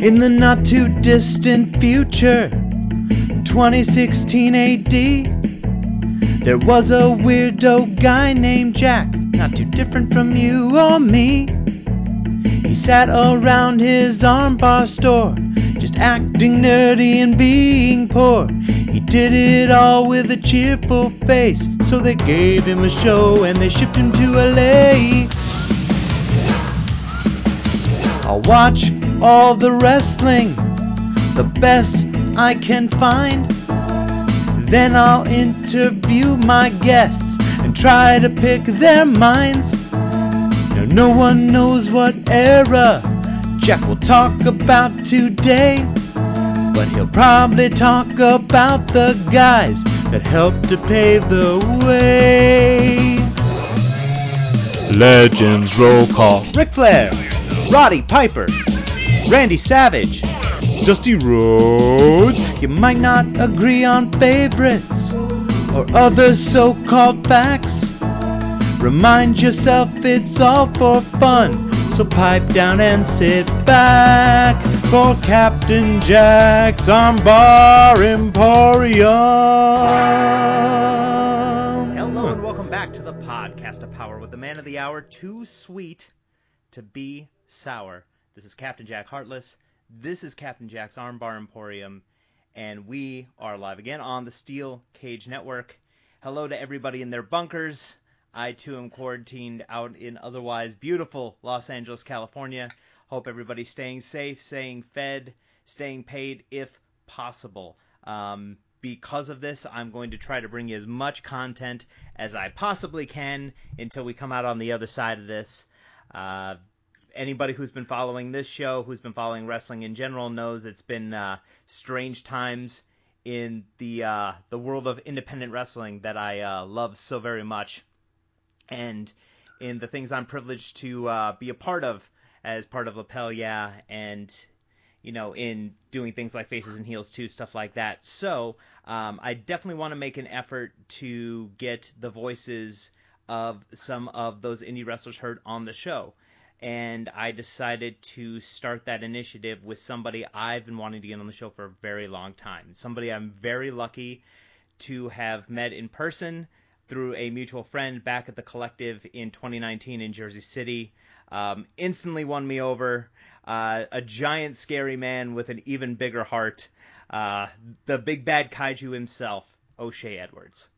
In the not too distant future, 2016 AD, there was a weirdo guy named Jack, not too different from you or me. He sat around his armbar store, just acting nerdy and being poor. He did it all with a cheerful face, so they gave him a show and they shipped him to LA. I'll watch all the wrestling, the best I can find. Then I'll interview my guests and try to pick their minds. Now, no one knows what era Jack will talk about today, but he'll probably talk about the guys that helped to pave the way. Legends roll call. Ric Flair, Roddy Piper, Randy Savage, Dusty Rhodes. You might not agree on favorites or other so called facts. Remind yourself it's all for fun, so pipe down and sit back for Captain Jack's Armbar Emporium. Hello and welcome back to the podcast of power with the man of the hour, too sweet to be sour. This is Captain Jack Heartless. This is Captain Jack's Armbar Emporium, and we are live again on the Steel Cage Network. Hello to everybody in their bunkers. I too am quarantined out in otherwise beautiful Los Angeles, California. Hope everybody's staying safe, staying fed, staying paid if possible. Um, because of this, I'm going to try to bring you as much content as I possibly can until we come out on the other side of this. Uh, anybody who's been following this show, who's been following wrestling in general, knows it's been uh, strange times in the uh, the world of independent wrestling that I uh, love so very much, and in the things I'm privileged to uh, be a part of as part of Lapel, yeah, and you know, in doing things like Faces in Heels too, stuff like that. So um, I definitely want to make an effort to get the voices of some of those indie wrestlers heard on the show. And I decided to start that initiative with somebody I've been wanting to get on the show for a very long time. Somebody I'm very lucky to have met in person through a mutual friend back at the collective in 2019 in Jersey City. Um, instantly won me over. Uh, a giant, scary man with an even bigger heart. Uh, the big bad kaiju himself, O'Shay Edwards.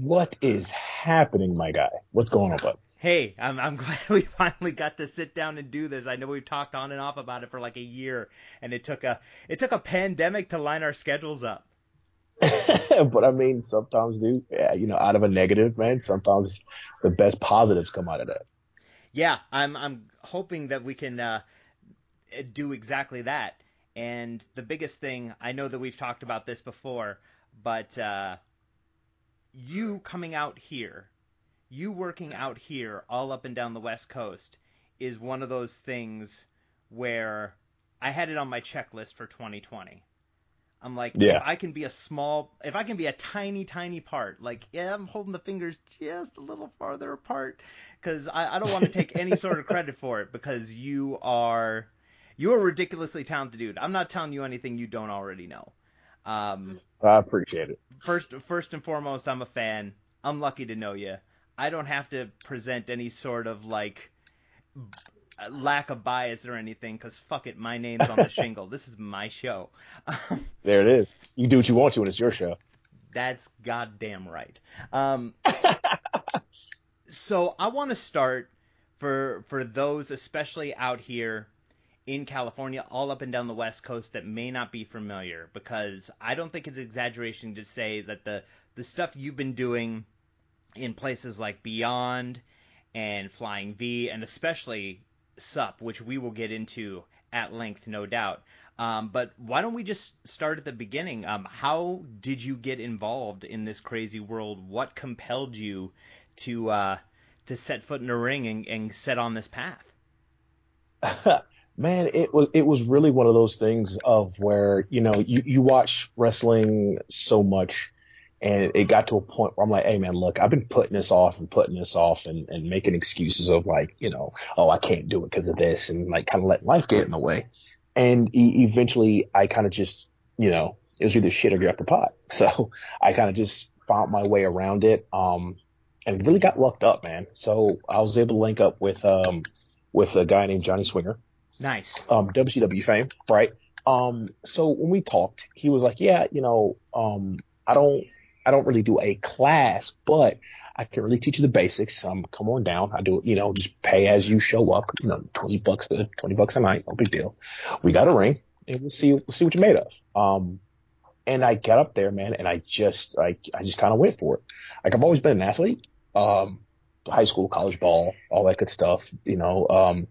What is happening, my guy? What's going on, bud? Hey, I'm, I'm glad we finally got to sit down and do this. I know we've talked on and off about it for like a year, and it took a it took a pandemic to line our schedules up. but I mean, sometimes, dude, yeah, you know, out of a negative, man, sometimes the best positives come out of that. Yeah, I'm I'm hoping that we can uh, do exactly that. And the biggest thing, I know that we've talked about this before, but uh, you coming out here, you working out here all up and down the West Coast is one of those things where I had it on my checklist for 2020. I'm like, Yeah. if I can be a small, if I can be a tiny, tiny part, like, yeah, I'm holding the fingers just a little farther apart because I, I don't want to take any sort of credit for it because you are, you're ridiculously talented dude. I'm not telling you anything you don't already know. Um, I appreciate it. first, first and foremost, I'm a fan. I'm lucky to know you. I don't have to present any sort of like lack of bias or anything because fuck it, my name's on the shingle. This is my show. There it is. You can do what you want to, and it's your show. That's goddamn right. Um, so I want to start for for those, especially out here in California, all up and down the West Coast, that may not be familiar, because I don't think it's exaggeration to say that the the stuff you've been doing in places like Beyond and Flying V, and especially SUP, which we will get into at length, no doubt. Um, but why don't we just start at the beginning? Um, how did you get involved in this crazy world? What compelled you to uh, to set foot in a ring and, and set on this path? Man, it was it was really one of those things of where you know you you watch wrestling so much, and it got to a point where I'm like, hey man, look, I've been putting this off and putting this off and and making excuses of like, you know, oh I can't do it because of this and like kind of letting life get in the way. and e- eventually I kind of just, you know, it was either shit or get off the pot. So I kind of just found my way around it. Um, and really got lucked up, man. So I was able to link up with, um, with a guy named Johnny Swinger, Nice. um, WCW fame, right? Um, so when we talked, he was like, yeah, you know, um, I don't, I don't really do a class, but I can really teach you the basics. Um, come on down. I do, it, you know, just pay as you show up, you know, 20 bucks, to 20 bucks a night. No big deal. We got a ring and we'll see, we'll see what you're made of. Um, and I got up there, man, and I just, I, I just kind of went for it. Like I've always been an athlete. Um, high school, college ball, all that good stuff, you know, um,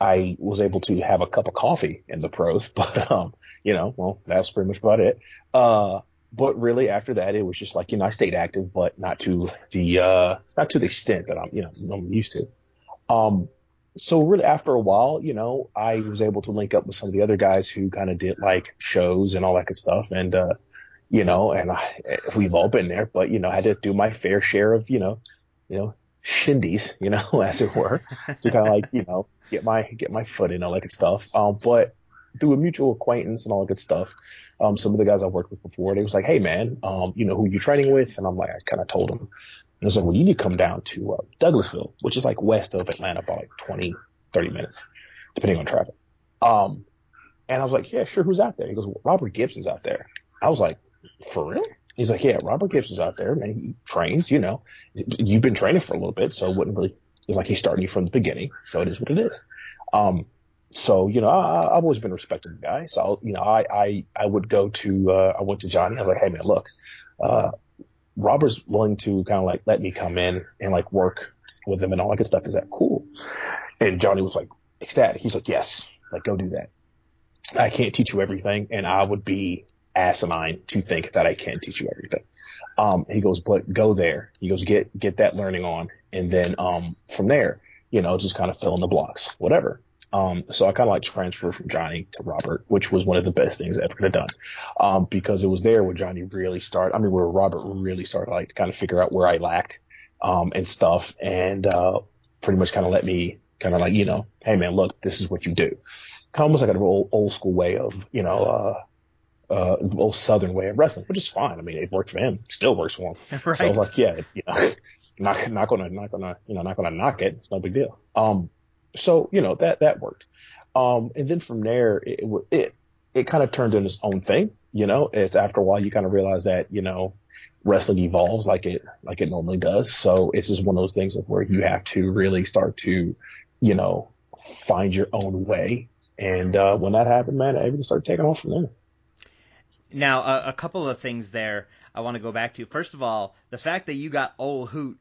I was able to have a cup of coffee in the pros, but, um, you know, well, that's pretty much about it. Uh, but really after that, it was just like, you know, I stayed active, but not to the, uh, not to the extent that I'm, you know, I'm used to. Um, so really after a while, you know, I was able to link up with some of the other guys who kind of did like shows and all that good stuff. And, uh, you know, and I, we've all been there, but, you know, I had to do my fair share of, you know, you know, shindies, you know, as it were, to kind of like, you know, get my, get my foot in all that good stuff. Um, but through a mutual acquaintance and all that good stuff, um, some of the guys I worked with before, they was like, Hey man, um, you know, who you training with? And I'm like, I kind of told them, and I was like, well, you need to come down to, uh, Douglasville, which is like west of Atlanta by like 20, 30 minutes, depending on traffic. Um, and I was like, yeah, sure. Who's out there? He goes, well, Robert Gibson's out there. I was like, for real? He's like, yeah, Robert Gibson's out there, man. He trains, you know, you've been training for a little bit, so it wouldn't really, it's like he's starting you from the beginning. So it is what it is. Um, so, you know, I, I've always been a respected guy. So, you know, I, I, I would go to, uh, I went to Johnny. I was like, Hey man, look, uh, Robert's willing to kind of like let me come in and like work with him and all that good stuff. Is that cool? And Johnny was like ecstatic. He's like, yes, like go do that. I can't teach you everything. And I would be asinine to think that I can teach you everything. Um, he goes, but go there. He goes, get, get that learning on. And then, um, from there, you know, just kind of fill in the blocks, whatever. Um, so I kind of like transferred from Johnny to Robert, which was one of the best things I ever could have done. Um, because it was there where Johnny really started, I mean, where Robert really started like to kind of figure out where I lacked, um, and stuff and, uh, pretty much kind of let me kind of like, you know, hey man, look, this is what you do. Kind of almost like an old, old school way of, you know, uh, uh, old Southern way of wrestling, which is fine. I mean, it worked for him, still works for him. Right. So I was like, yeah, you know, not, not gonna, not gonna, you know, not gonna knock it. It's no big deal. Um, so, you know, that, that worked. Um, and then from there, it, it, it kind of turned into its own thing, you know, it's after a while you kind of realize that, you know, wrestling evolves like it, like it normally does. So it's just one of those things of where you have to really start to, you know, find your own way. And, uh, when that happened, man, everything started taking off from there. Now, a, a couple of things there I want to go back to. First of all, the fact that you got old Hoot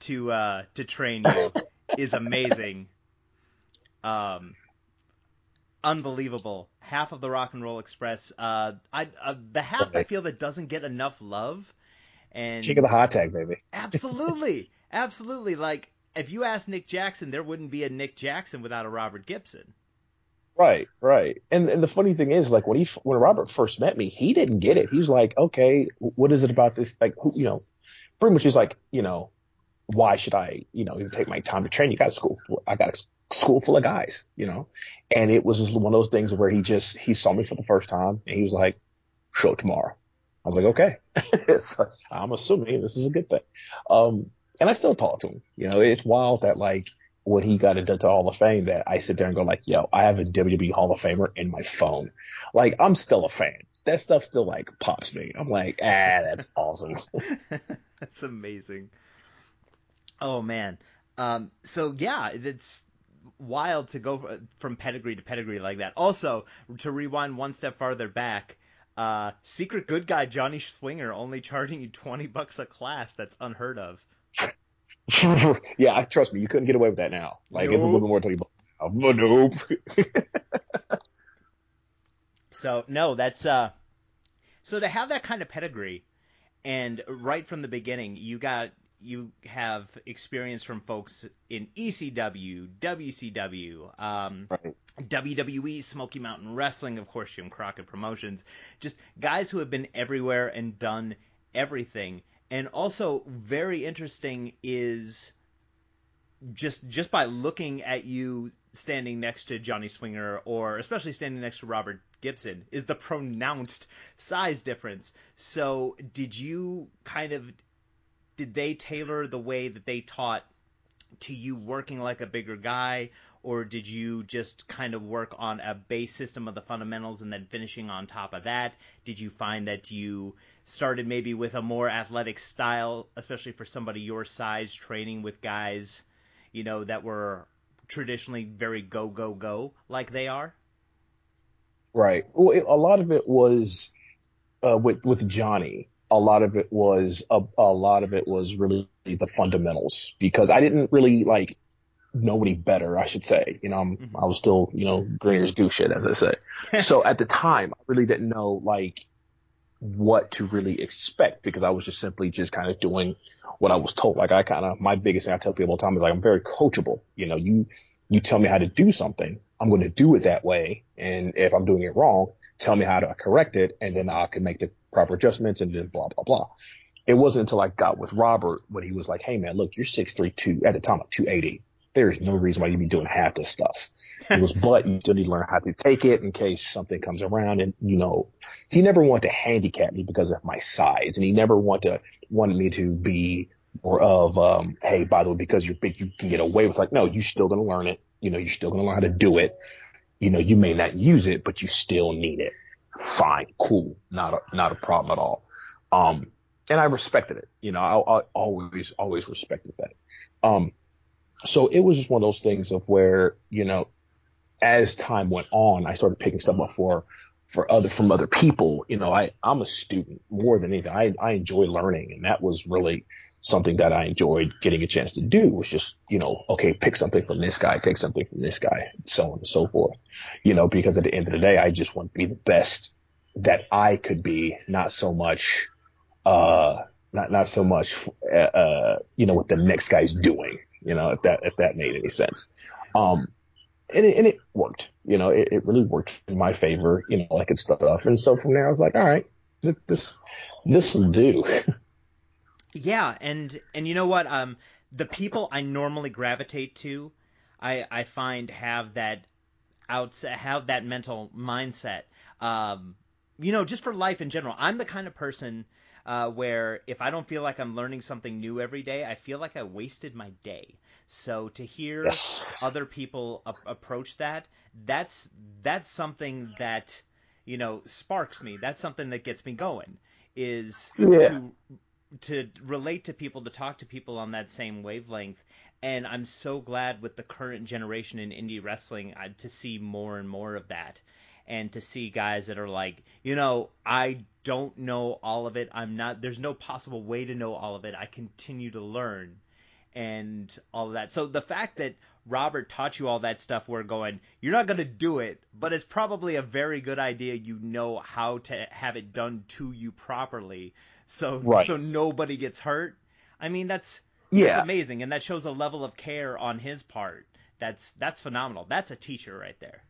to uh, to train you is amazing. Um, unbelievable. Half of the Rock and Roll Express. Uh, I uh, the half I feel that doesn't get enough love. And King of the hot tag, baby. absolutely, absolutely. Like if you ask Nick Jackson, there wouldn't be a Nick Jackson without a Robert Gibson. Right, right. And and the funny thing is, like when he when Robert first met me, he didn't get it. He was like, okay, what is it about this? Like, who, you know, pretty much he's like, you know, why should I, you know, even take my time to train? You got school, I got school full of guys, you know, and it was just one of those things where he just he saw me for the first time and he was like, show tomorrow. I was like, okay. I'm assuming this is a good thing. Um, and I still talk to him. You know, it's wild that like when he got into Hall of Fame that I sit there and go like, yo, I have a WWE Hall of Famer in my phone. Like I'm still a fan. That stuff still like pops me. I'm like, ah, that's awesome. That's amazing. Oh man. Um, so yeah, it's wild to go from pedigree to pedigree like that. Also, to rewind one step farther back, uh, secret good guy Johnny Swinger only charging you twenty bucks a class. That's unheard of. yeah, trust me, you couldn't get away with that now. Like it's a little bit more twenty bucks. But nope. So no, that's uh. So to have that kind of pedigree, and right from the beginning, you got you have experience from folks in ECW, WCW, um, right. WWE, Smoky Mountain Wrestling, of course, Jim Crockett Promotions, just guys who have been everywhere and done everything. And also very interesting is just just by looking at you standing next to Johnny Swinger or especially standing next to Robert Gibson is the pronounced size difference. So, did you kind of did they tailor the way that they taught to you working like a bigger guy or did you just kind of work on a base system of the fundamentals and then finishing on top of that? Did you find that you started maybe with a more athletic style, especially for somebody your size, training with guys, you know, that were traditionally very go go go like they are? Right. Well, it, a lot of it was uh, with with Johnny. A lot of it was a, a lot of it was really the fundamentals because I didn't really like know any better, I should say. You know, I'm, mm-hmm. I was still, you know, green as goose shit, as I say. so at the time, I really didn't know like what to really expect because I was just simply just kind of doing what I was told. Like I kind of, my biggest thing I tell people all the time is like, I'm very coachable. You know, you, you tell me how to do something, I'm going to do it that way. And if I'm doing it wrong, tell me how to correct it. And then I can make the proper adjustments and then blah, blah, blah. It wasn't until I got with Robert when he was like, Hey man, look, you're 6'3", at the time, like 280 there's no reason why you'd be doing half this stuff. It was, but you still need to learn how to take it in case something comes around. And you know, he never wanted to handicap me because of my size, and he never wanted to wanted me to be more of, um, hey, by the way, because you're big, you can get away with like, no, you're still gonna learn it. You know, you're still gonna learn how to do it. You know, you may not use it, but you still need it. Fine, cool, not a not a problem at all. Um, and I respected it. You know, I, I always always respected that. Um, so it was just one of those things of where, you know, as time went on, I started picking stuff up for, for other, from other people. You know, I, I'm a student more than anything. I, I enjoy learning and that was really something that I enjoyed getting a chance to do was just, you know, okay, pick something from this guy, take something from this guy, so on and so forth. You know, because at the end of the day, I just want to be the best that I could be, not so much, uh, not, not so much, uh, uh you know, what the next guy's doing you know, if that, if that made any sense. Um, and it, and it worked, you know, it, it really worked in my favor, you know, like it's stuff. And so from there, I was like, all right, this, this will do. yeah. And, and you know what? Um, the people I normally gravitate to, I, I find have that outs have that mental mindset. Um, you know, just for life in general. I'm the kind of person uh, where if I don't feel like I'm learning something new every day, I feel like I wasted my day. So to hear yes. other people a- approach that, that's that's something that you know sparks me. That's something that gets me going. Is yeah. to to relate to people, to talk to people on that same wavelength. And I'm so glad with the current generation in indie wrestling uh, to see more and more of that and to see guys that are like, you know, I don't know all of it. I'm not. There's no possible way to know all of it. I continue to learn, and all of that. So the fact that Robert taught you all that stuff, we're going, you're not going to do it, but it's probably a very good idea. You know how to have it done to you properly, so right. so nobody gets hurt. I mean, that's yeah. that's amazing, and that shows a level of care on his part. That's that's phenomenal. That's a teacher right there.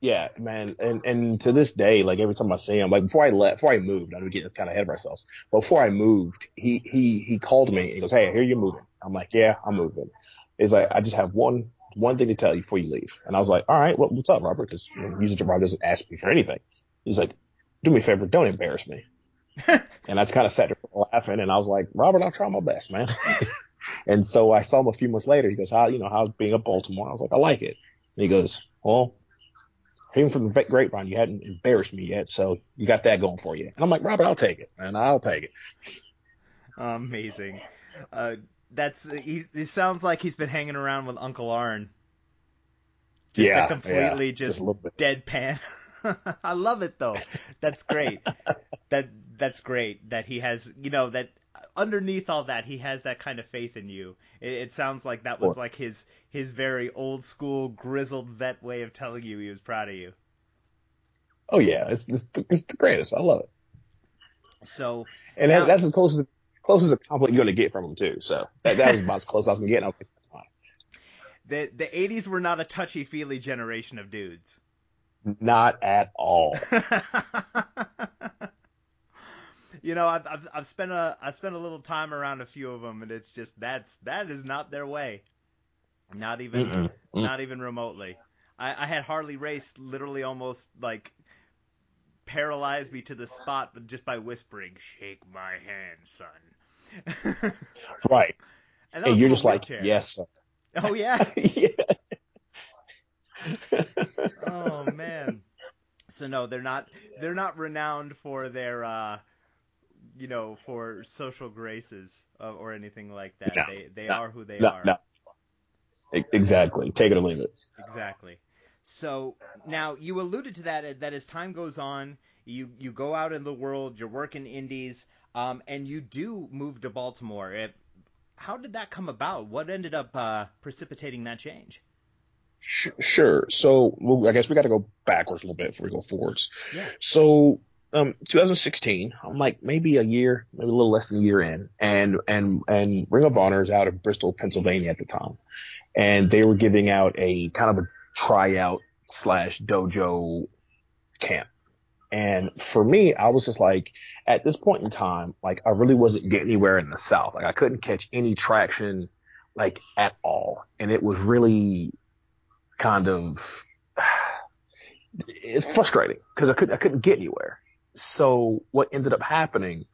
Yeah, man, and and to this day, like every time I see him, like before I left, before I moved, I we get kind of ahead of ourselves. Before I moved, he he he called me. He goes, "Hey, I hear you're moving." I'm like, "Yeah, I'm moving." He's like, "I just have one one thing to tell you before you leave." And I was like, "All right, what, what's up, Robert?" Because you know, usually Robert doesn't ask me for anything. He's like, "Do me a favor, don't embarrass me." and I kind of sat there laughing, and I was like, "Robert, I'll try my best, man." and so I saw him a few months later. He goes, "How you know how's being a Baltimore?" I was like, "I like it." And he goes, "Well." even from the grapevine, you hadn't embarrassed me yet, so you got that going for you. And I'm like, Robert, I'll take it, man. I'll take it. Amazing. Uh, that's he. It sounds like he's been hanging around with Uncle Arn. Just yeah, a completely yeah, just, just deadpan. I love it though. That's great. that that's great that he has. You know that underneath all that, he has that kind of faith in you. It, it sounds like that was like his his very old school grizzled vet way of telling you he was proud of you. Oh yeah, it's it's, it's the greatest. I love it. So and now, that's as close as close as a compliment you're gonna get from him too. So that, that was about as close as I was get. I was like, the the 80s were not a touchy feely generation of dudes. Not at all. you know, I've, I've I've spent a I've spent a little time around a few of them, and it's just that's that is not their way. Not even, Mm-mm. Mm. not even remotely. I, I had Harley Race literally almost like paralyze me to the spot, but just by whispering, "Shake my hand, son." Right. and And you're just like, wheelchair. yes. sir." Oh yeah. yeah. oh man. So no, they're not. They're not renowned for their, uh, you know, for social graces uh, or anything like that. No, they they no, are who they no, are. no. Exactly. Take it or leave it. Exactly. So now you alluded to that that as time goes on, you you go out in the world, you're working indies, um, and you do move to Baltimore. It, how did that come about? What ended up uh, precipitating that change? Sure. So, well, I guess we got to go backwards a little bit before we go forwards. Yeah. So, um, 2016, I'm like maybe a year, maybe a little less than a year in, and and and Ring of Honor is out of Bristol, Pennsylvania at the time, and they were giving out a kind of a tryout slash dojo camp. And for me, I was just like, at this point in time, like I really wasn't getting anywhere in the South. Like I couldn't catch any traction, like at all, and it was really kind of it's frustrating because I couldn't I couldn't get anywhere. So what ended up happening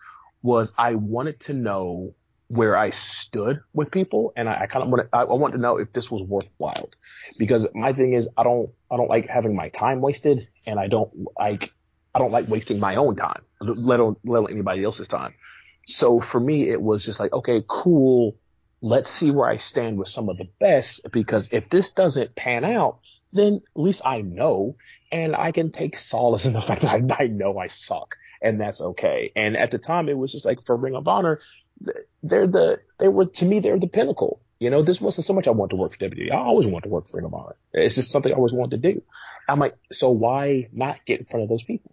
was I wanted to know where I stood with people, and I, I kind of wanted I, to know if this was worthwhile because my thing is I don't I don't like having my time wasted, and I don't like I don't like wasting my own time, let alone, let alone anybody else's time. So for me, it was just like okay, cool. Let's see where I stand with some of the best because if this doesn't pan out, then at least I know and I can take solace in the fact that I, I know I suck and that's okay. And at the time it was just like for Ring of Honor, they're the, they were, to me, they're the pinnacle. You know, this wasn't so much I wanted to work for WWE. I always wanted to work for Ring of Honor. It's just something I always wanted to do. I'm like, so why not get in front of those people?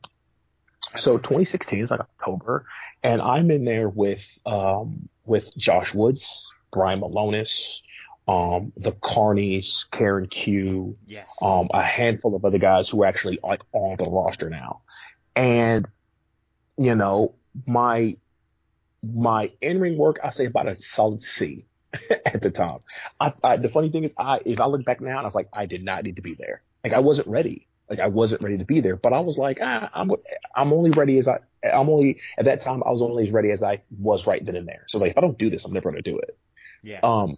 So 2016 is like October and I'm in there with, um, with Josh Woods, Brian Milonas, um, the Carnies, Karen Q, Yes. um, a handful of other guys who are actually like on the roster now. And, you know, my, my in-ring work, I say about a solid C at the time. I, I, the funny thing is I, if I look back now, and I was like, I did not need to be there. Like I wasn't ready. Like I wasn't ready to be there, but I was like, ah, I'm, I'm only ready as I, I'm only, at that time, I was only as ready as I was right then and there. So I was like, if I don't do this, I'm never going to do it. yeah. Um,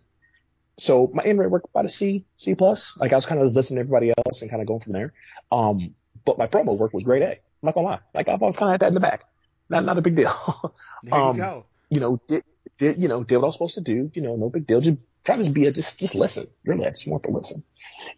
so my in-rate work about a C, C plus. Like I was kind of listening to everybody else and kind of going from there. Um, but my promo work was grade A. I'm not gonna lie. Like I was kind of at that in the back. Not, not a big deal. there um, you go. you know, did, did, you know, did what I was supposed to do. You know, no big deal. Just try to just be a, just, just listen. Really, I just want to listen.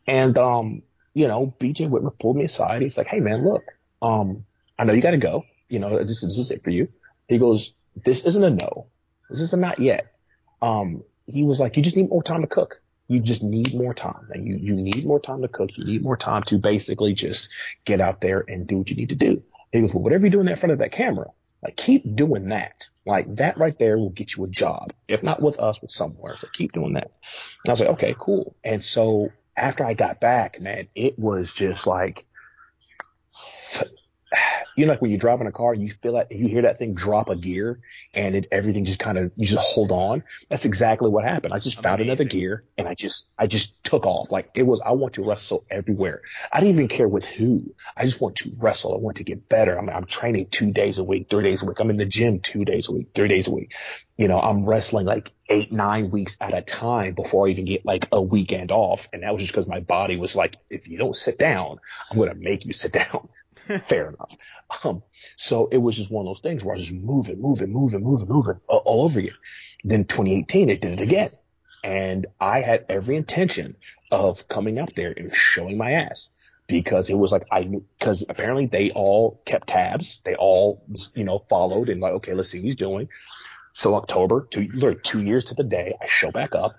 And, um, you know, BJ Whitmer pulled me aside. He's like, Hey man, look, um, I know you got to go. You know, this, this is it for you. He goes, this isn't a no. This is a not yet. Um, he was like, you just need more time to cook. You just need more time. And you, you need more time to cook. You need more time to basically just get out there and do what you need to do. He goes, well, whatever you're doing in front of that camera, like keep doing that. Like that right there will get you a job. If not with us, with somewhere. So keep doing that. And I was like, okay, cool. And so after I got back, man, it was just like, you know, like when you drive in a car, you feel like you hear that thing drop a gear and it, everything just kind of, you just hold on. That's exactly what happened. I just found another gear and I just, I just took off. Like it was, I want to wrestle everywhere. I didn't even care with who. I just want to wrestle. I want to get better. I'm, I'm training two days a week, three days a week. I'm in the gym two days a week, three days a week. You know, I'm wrestling like eight, nine weeks at a time before I even get like a weekend off. And that was just because my body was like, if you don't sit down, I'm going to make you sit down. Fair enough. Um, so it was just one of those things where I was just moving, moving, moving, moving, moving all, all over again. Then 2018, it did it again. And I had every intention of coming up there and showing my ass because it was like I knew, because apparently they all kept tabs. They all, you know, followed and like, okay, let's see what he's doing. So October, two, two years to the day, I show back up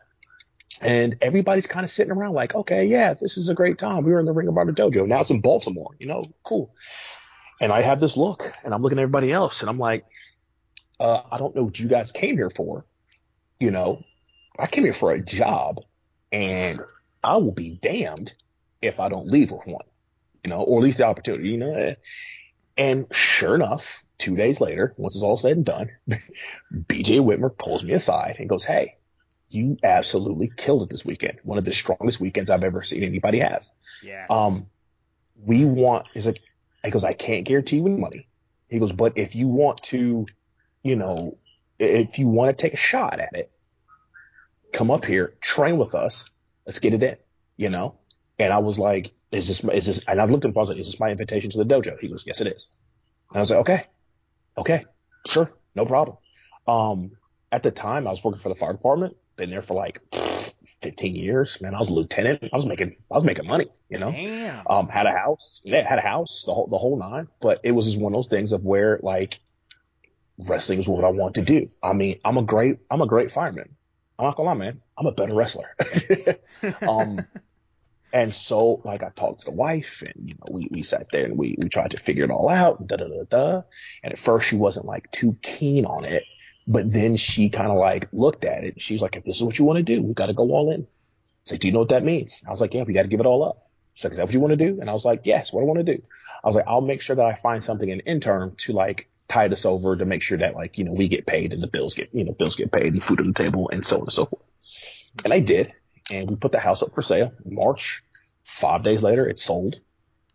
and everybody's kind of sitting around like, okay, yeah, this is a great time. We were in the Ring of Honor dojo. Now it's in Baltimore, you know, cool. And I have this look and I'm looking at everybody else and I'm like, uh, I don't know what you guys came here for. You know, I came here for a job and I will be damned if I don't leave with one, you know, or at least the opportunity, you know. And sure enough, two days later, once it's all said and done, BJ Whitmer pulls me aside and goes, Hey, you absolutely killed it this weekend. One of the strongest weekends I've ever seen anybody have. Yeah. Um, we want, is like, he goes, I can't guarantee you any money. He goes, but if you want to, you know, if you want to take a shot at it, come up here, train with us. Let's get it in, you know? And I was like, is this, is this, and I looked at him, I was like, is this my invitation to the dojo? He goes, yes, it is. And I was like, okay, okay, sure, no problem. Um, at the time I was working for the fire department, been there for like 15 years, man. I was a lieutenant. I was making, I was making money, you know, Damn. um, had a house. Yeah, had a house, the whole, the whole nine, but it was just one of those things of where like wrestling is what I want to do. I mean, I'm a great, I'm a great fireman. I'm not gonna lie, man. I'm a better wrestler. um, and so like I talked to the wife and, you know, we, we sat there and we, we tried to figure it all out, da da da da. And at first she wasn't like too keen on it, but then she kind of like looked at it. She's like, if this is what you want to do, we got to go all in. It's like, do you know what that means? I was like, yeah, we got to give it all up. She's like, is that what you want to do? And I was like, yes, what I want to do. I was like, I'll make sure that I find something in intern to like tide us over to make sure that like, you know, we get paid and the bills get, you know, bills get paid and food on the table and so on and so forth. And I did. And we put the house up for sale in March. Five days later, it sold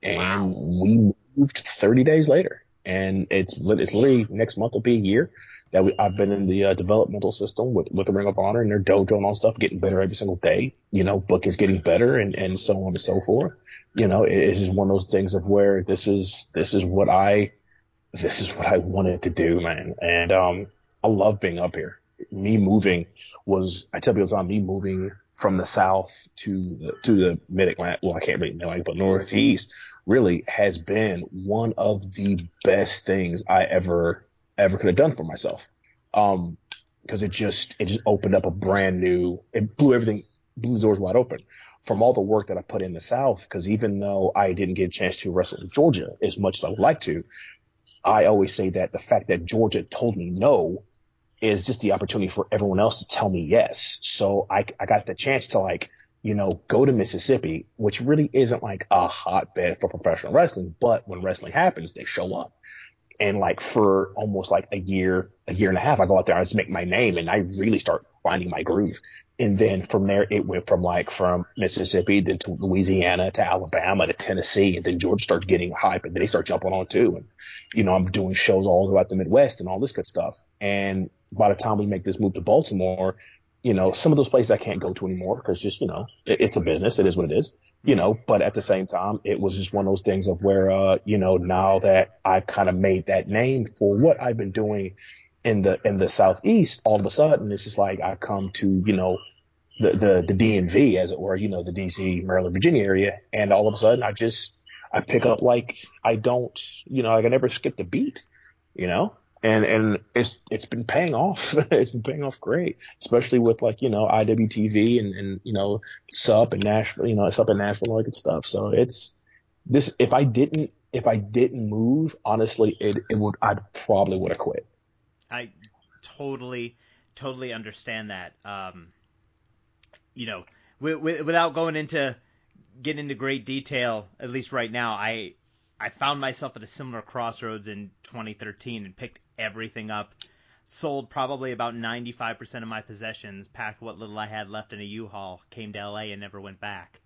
and we moved 30 days later. And it's, it's literally next month will be a year that we, I've been in the uh, developmental system with, with the Ring of Honor and their dojo and all stuff, getting better every single day. You know, book is getting better and, and so on and so forth. You know, it, it's just one of those things of where this is, this is what I, this is what I wanted to do, man. And, um, I love being up here. Me moving was, I tell people all the time, me moving from the south to the, to the mid Atlantic. Well, I can't really know, but northeast really has been one of the best things I ever, ever could have done for myself. Um, cause it just, it just opened up a brand new, it blew everything, blew the doors wide open from all the work that I put in the South. Cause even though I didn't get a chance to wrestle in Georgia as much as I would like to, I always say that the fact that Georgia told me no is just the opportunity for everyone else to tell me yes. So I, I got the chance to like, you know, go to Mississippi, which really isn't like a hotbed for professional wrestling, but when wrestling happens, they show up. And like for almost like a year, a year and a half, I go out there, I just make my name and I really start finding my groove. And then from there, it went from like from Mississippi then to Louisiana to Alabama to Tennessee. And then Georgia starts getting hype and then they start jumping on too. And, you know, I'm doing shows all throughout the Midwest and all this good stuff. And by the time we make this move to Baltimore, you know, some of those places I can't go to anymore because just, you know, it, it's a business. It is what it is, you know, but at the same time, it was just one of those things of where, uh, you know, now that I've kind of made that name for what I've been doing in the, in the Southeast, all of a sudden it's just like I come to, you know, the, the, the DMV as it were, you know, the DC, Maryland, Virginia area. And all of a sudden I just, I pick up like I don't, you know, like I never skipped a beat, you know? And, and it's, it's been paying off. it's been paying off great, especially with like, you know, IWTV and, and, you know, SUP and Nashville, you know, SUP and Nashville and stuff. So it's this, if I didn't, if I didn't move, honestly, it, it would, I probably would have quit. I totally, totally understand that. Um, you know, w- w- without going into getting into great detail, at least right now, I I found myself at a similar crossroads in 2013 and picked everything up. Sold probably about 95% of my possessions, packed what little I had left in a U-Haul, came to LA and never went back.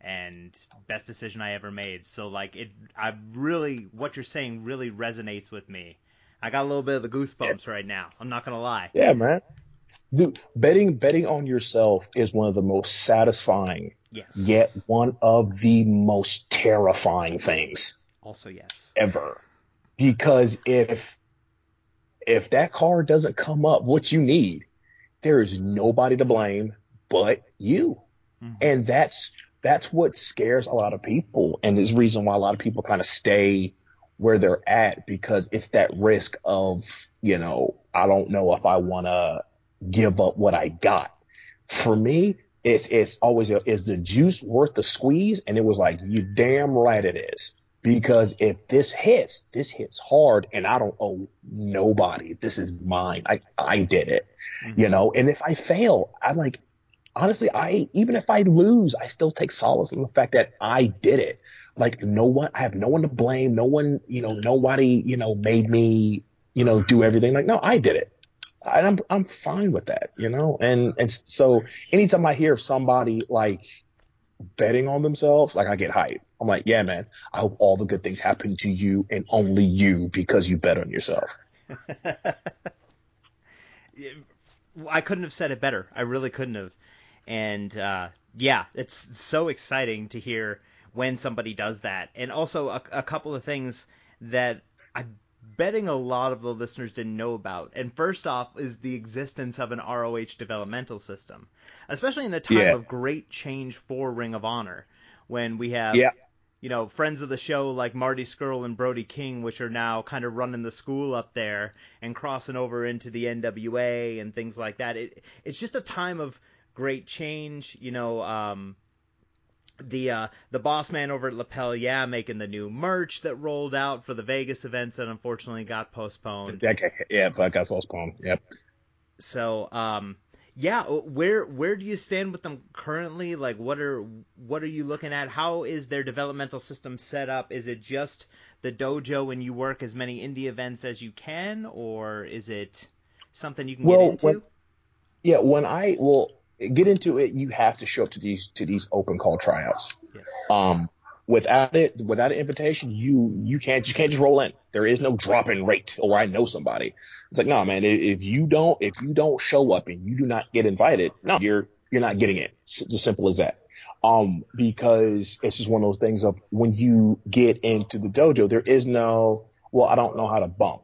And best decision I ever made. So like it I really what you're saying really resonates with me. I got a little bit of the goosebumps right now. I'm not going to lie. Yeah, man. Dude, betting betting on yourself is one of the most satisfying, Yes. yet one of the most terrifying things Also yes. ever. Because if if that card doesn't come up what you need, there is nobody to blame but you. Mhm. And that's that's what scares a lot of people and is the reason why a lot of people kind of stay where they're at because it's that risk of, you know, I don't know if I want to give up what I got. For me, it's it's always is the juice worth the squeeze? And it was like, you damn right it is. Because if this hits, this hits hard and I don't owe nobody. This is mine. I, I did it, Mhm. you know, and if I fail, I like, honestly, I, even if I lose, I still take solace in the fact that I did it. Like no one, I have no one to blame. No one, you know, nobody, you know, made me, you know, do everything. Like, no, I did it. and I'm I'm fine with that, you know. And and so anytime I hear of somebody like betting on themselves, like I get hyped. I'm like, yeah, man. I hope all the good things happen to you and only you because you bet on yourself. I couldn't have said it better. I really couldn't have. And uh, yeah, it's so exciting to hear when somebody does that. And also a, a couple of things that I'm betting a lot of the listeners didn't know about. And first off is the existence of an ROH developmental system, especially in a time Yeah. of great change for Ring of Honor, when we have Yeah. You know friends of the show like Marty Scurll and Brody King, which are now kind of running the school up there and crossing over into the NWA and things like that. It, it's just a time of great change. You know, um, the uh, the boss man over at Lapel, yeah, making the new merch that rolled out for the Vegas events that unfortunately got postponed. Okay, yeah, but got postponed. Yep. So, um, yeah, where where do you stand with them currently? Like, what are what are you looking at? How is their developmental system set up? Is it just the dojo and you work as many indie events as you can, or is it something you can Well, get into? when- Yeah, when I will get into it, you have to show up to these to these open call tryouts. yes. Um, without it, without an invitation, you you can't you can't just roll in. There is no drop in rate, or I know somebody. It's like, no, man. If you don't if you don't show up and you do not get invited, no, you're you're not getting it. It's as simple as that. Um, because it's just one of those things of when you get into the dojo, there is no, well, I don't know how to bump.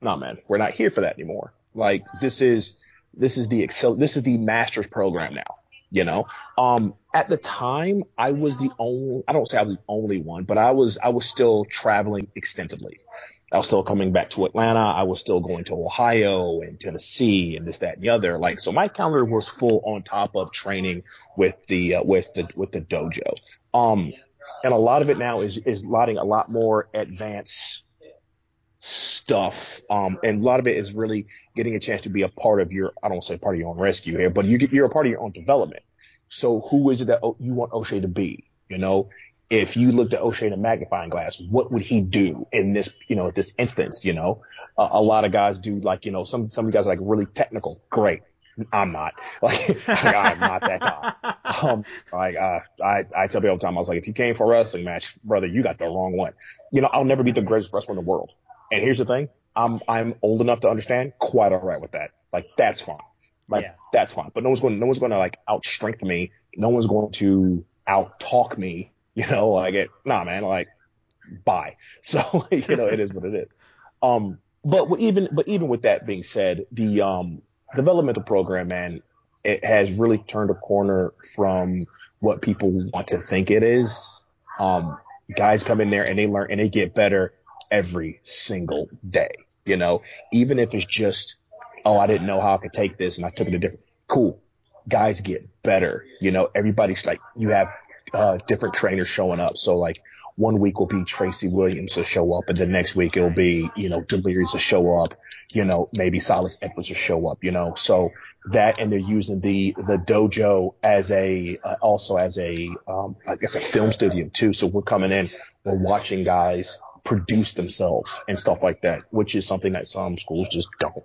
No, man, we're not here for that anymore. Like this is this is the excel this is the master's program now you know? Um at the time i was the only i don't say i was the only one but i was i was still traveling extensively. I was still coming back to atlanta. I was still going to ohio and tennessee and this that and the other. Like so my calendar was full on top of training with the uh, with the with the dojo. Um and a lot of it now is is loading a lot more advanced stuff um and a lot of it is really getting a chance to be a part of your I don't say part of your own rescue here, but you get, you're a part of your own development. So who is it that you want O'Shay to be? You know, if you looked at O'Shay in a magnifying glass, what would he do in this, you know, at this instance? You know, uh, a lot of guys do like, you know, some some guys are like really technical. Great, I'm not. Like, I'm not that guy. Um, like uh, I I tell people all the time, I was like, if you came for a wrestling match, brother, you got the wrong one. You know, I'll never be the greatest wrestler in the world. And here's the thing, I'm I'm old enough to understand, quite all right with that. Like that's fine. Like Yeah. that's fine. But no one's going no one's going to like out strength me. No one's going to out talk me. You know, like it. Nah, man. Like bye. So you know, it is what it is. Um, but even but even with that being said, the um developmental program, man, it has really turned a corner from what people want to think it is. Um, guys come in there and they learn and they get better every single day. You know, even if it's just, oh, I didn't know how I could take this and I took it a different. Cool. Guys get better. You know, everybody's like, you have uh, different trainers showing up. So like one week will be Tracy Williams to show up, and the next week it'll be you know Delirious to show up. You know, maybe Silas Edwards to show up. You know, so that and they're using the the dojo as a uh, also as a um, I guess a film studio too. So we're coming in, we're watching guys produce themselves and stuff like that, which is something that some schools just don't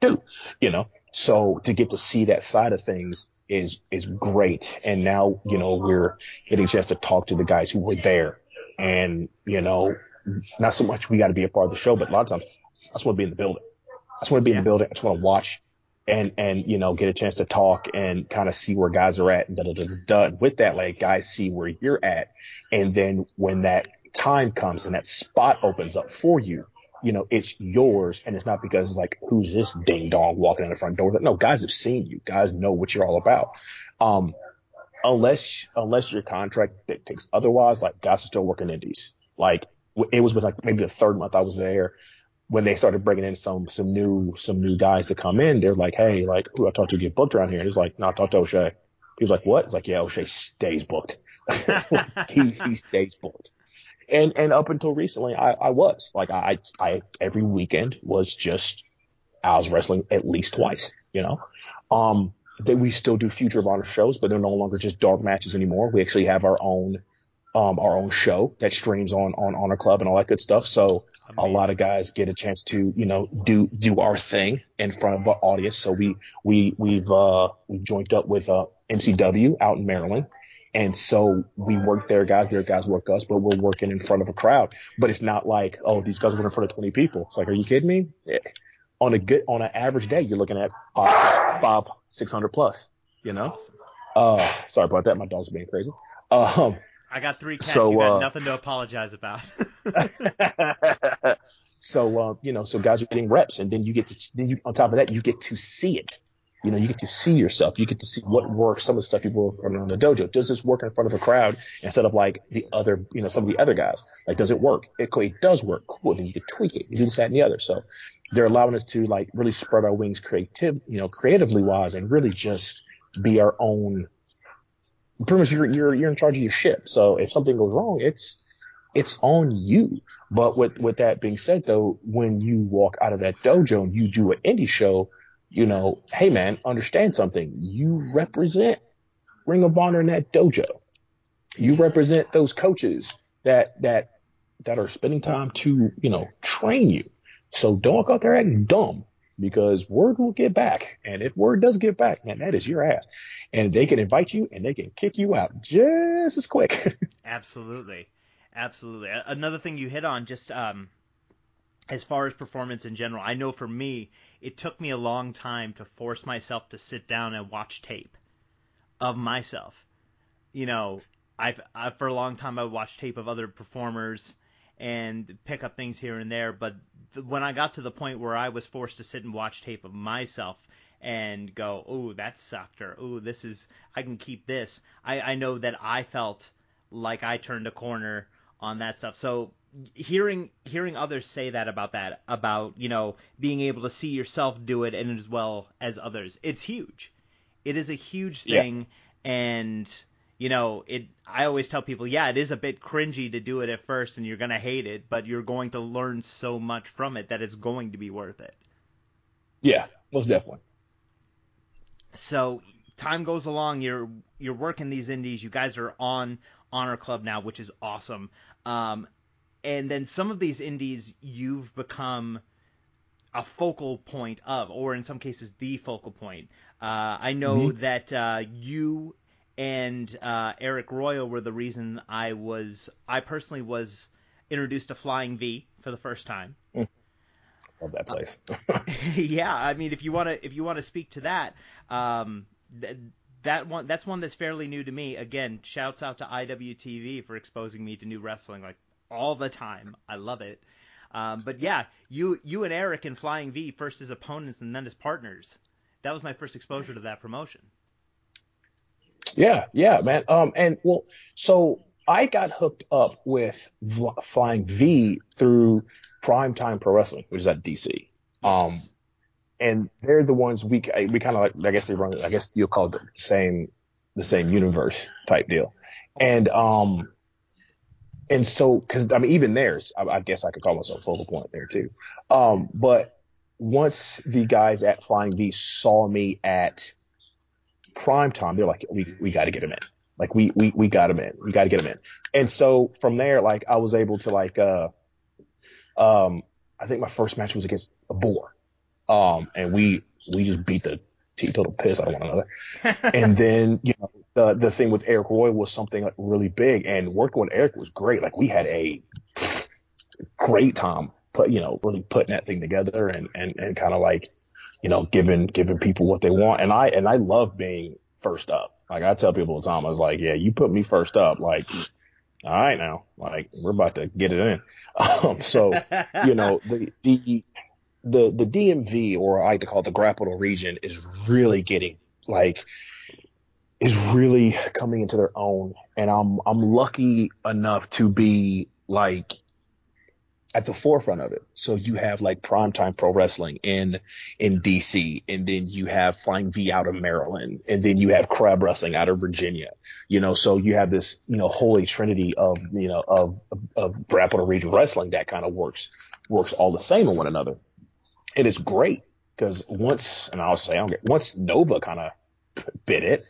do. You know, so to get to see that side of things is is great. And now you know we're getting a chance to talk to the guys who were there, and you know, not so much we got to be a part of the show, but a lot of times I just want to be in the building. I just want to be in the building. I just want to watch and and you know get a chance to talk and kind of see where guys are at and da da da da. da. And With that, like guys see where you're at, and then when that time comes and that spot opens up for you, you know it's yours, and it's not because it's like who's this ding dong walking in the front door. No, guys have seen you. Guys know what you're all about. Um, unless unless your contract dictates otherwise, like guys are still working indies. Like it was with like maybe the third month I was there when they started bringing in some some new some new guys to come in. They're like, hey, like who I talked to get booked around here. And he's like, no, I talked to O'Shay. He was like, what? It's like, yeah, O'Shay stays booked. he he stays booked. And and up until recently, I I was like I I every weekend was just I was wrestling at least twice. You know, um, that we still do Future of Honor shows, but they're no longer just dark matches anymore. We actually have our own um, our own show that streams on on Honor Club and all that good stuff. So a lot of guys get a chance to you know do do our thing in front of an audience. So we we we've uh we've joined up with uh MCW out in Maryland. And so we work their guys, their guys work us, but we're working in front of a crowd. But it's not like, oh, these guys work in front of 20 people. It's like, are you kidding me? Yeah. On a good, on an average day, you're looking at five, five, 600 plus, you know? Uh, sorry about that. My dog's being crazy. Um, I got three cats. So, you got uh, nothing to apologize about. so, uh, you know, so guys are getting reps and then you get to, then you, on top of that, you get to see it. You know, you get to see yourself. You get to see what works. Some of the stuff you work on the dojo. Does this work in front of a crowd instead of like the other, you know, some of the other guys? Like, does it work? It, it does work. Cool. Then you can tweak it. You do this, that, and the other. So they're allowing us to like really spread our wings creative, you know, creatively wise and really just be our own. Pretty much you're, you're, you're in charge of your ship. So if something goes wrong, it's, it's on you. But with, with that being said though, when you walk out of that dojo and you do an indie show, you know, hey man, understand something. You represent Ring of Honor in that dojo. You represent those coaches that that that are spending time to, you know, train you. So don't go out there acting dumb because word will get back. And if word does get back, man, that is your ass. And they can invite you and they can kick you out just as quick. Absolutely, absolutely. Another thing you hit on, just um, as far as performance in general, I know for me, it took me a long time to force myself to sit down and watch tape of myself. You know, I've, i for a long time I would watch tape of other performers and pick up things here and there, but th- when I got to the point where I was forced to sit and watch tape of myself and go, "Oh, that sucked," or "Oh, this is I can keep this," I, I know that I felt like I turned a corner on that stuff. So hearing hearing others say that about that about you know being able to see yourself do it and as well as others, it's huge. It is a huge Yeah. thing, and you know it. I always tell people, yeah, it is a bit cringy to do it at first, and you're gonna hate it, but you're going to learn so much from it that it's going to be worth it. yeah, most definitely. so time goes along you're you're working these indies you guys are on honor club now which is awesome um, and then some of these indies you've become a focal point of or in some cases the focal point uh, i know that uh, you and uh, eric royal were the reason i was i personally was introduced to flying v for the first time Love that place. yeah, I mean, if you want to, if you want to speak to that, um, th- that one, that's one that's fairly new to me. Again, shouts out to IWTV for exposing me to new wrestling like all the time. I love it. Um, but yeah, you, you and Eric in Flying V first as opponents and then as partners. That was my first exposure to that promotion. Yeah, yeah, man. Um, and well, so I got hooked up with v- Flying V through Primetime Pro Wrestling, which is at DC. Um, and they're the ones we we kind of like. I guess they run. I guess you'll call it the same the same universe type deal. And um, and so because I mean even theirs, I, I guess I could call myself a focal point there too. Um, but once the guys at Flying V saw me at prime time, they're like, we we got to get him in. Like we we we got him in. We got to get him in. And so from there, like I was able to like uh um I think my first match was against a boar. Um and we we just beat the teetotal piss out of one another. And then you know the the thing with Eric Roy was something like really big, and working with Eric was great. Like we had a great time, put you know really putting that thing together and and and kind of like you know giving giving people what they want. And I and I love being first up. Like I tell people all the time, I was like, yeah, you put me first up, like. All right, now, like we're about to get it in. Um, so, you know, the the the the DMV or I like to call it the Grapple region is really getting like is really coming into their own, and I'm I'm lucky enough to be like at the forefront of it. So you have like primetime pro wrestling in in DC, and then you have Flying V out of Maryland, and then you have Crab Wrestling out of Virginia. You know, so you have this you know holy trinity of you know of of grapple region wrestling that kind of works works all the same in one another, and it's great because once and I'll say I don't get once Nova kind of bit it,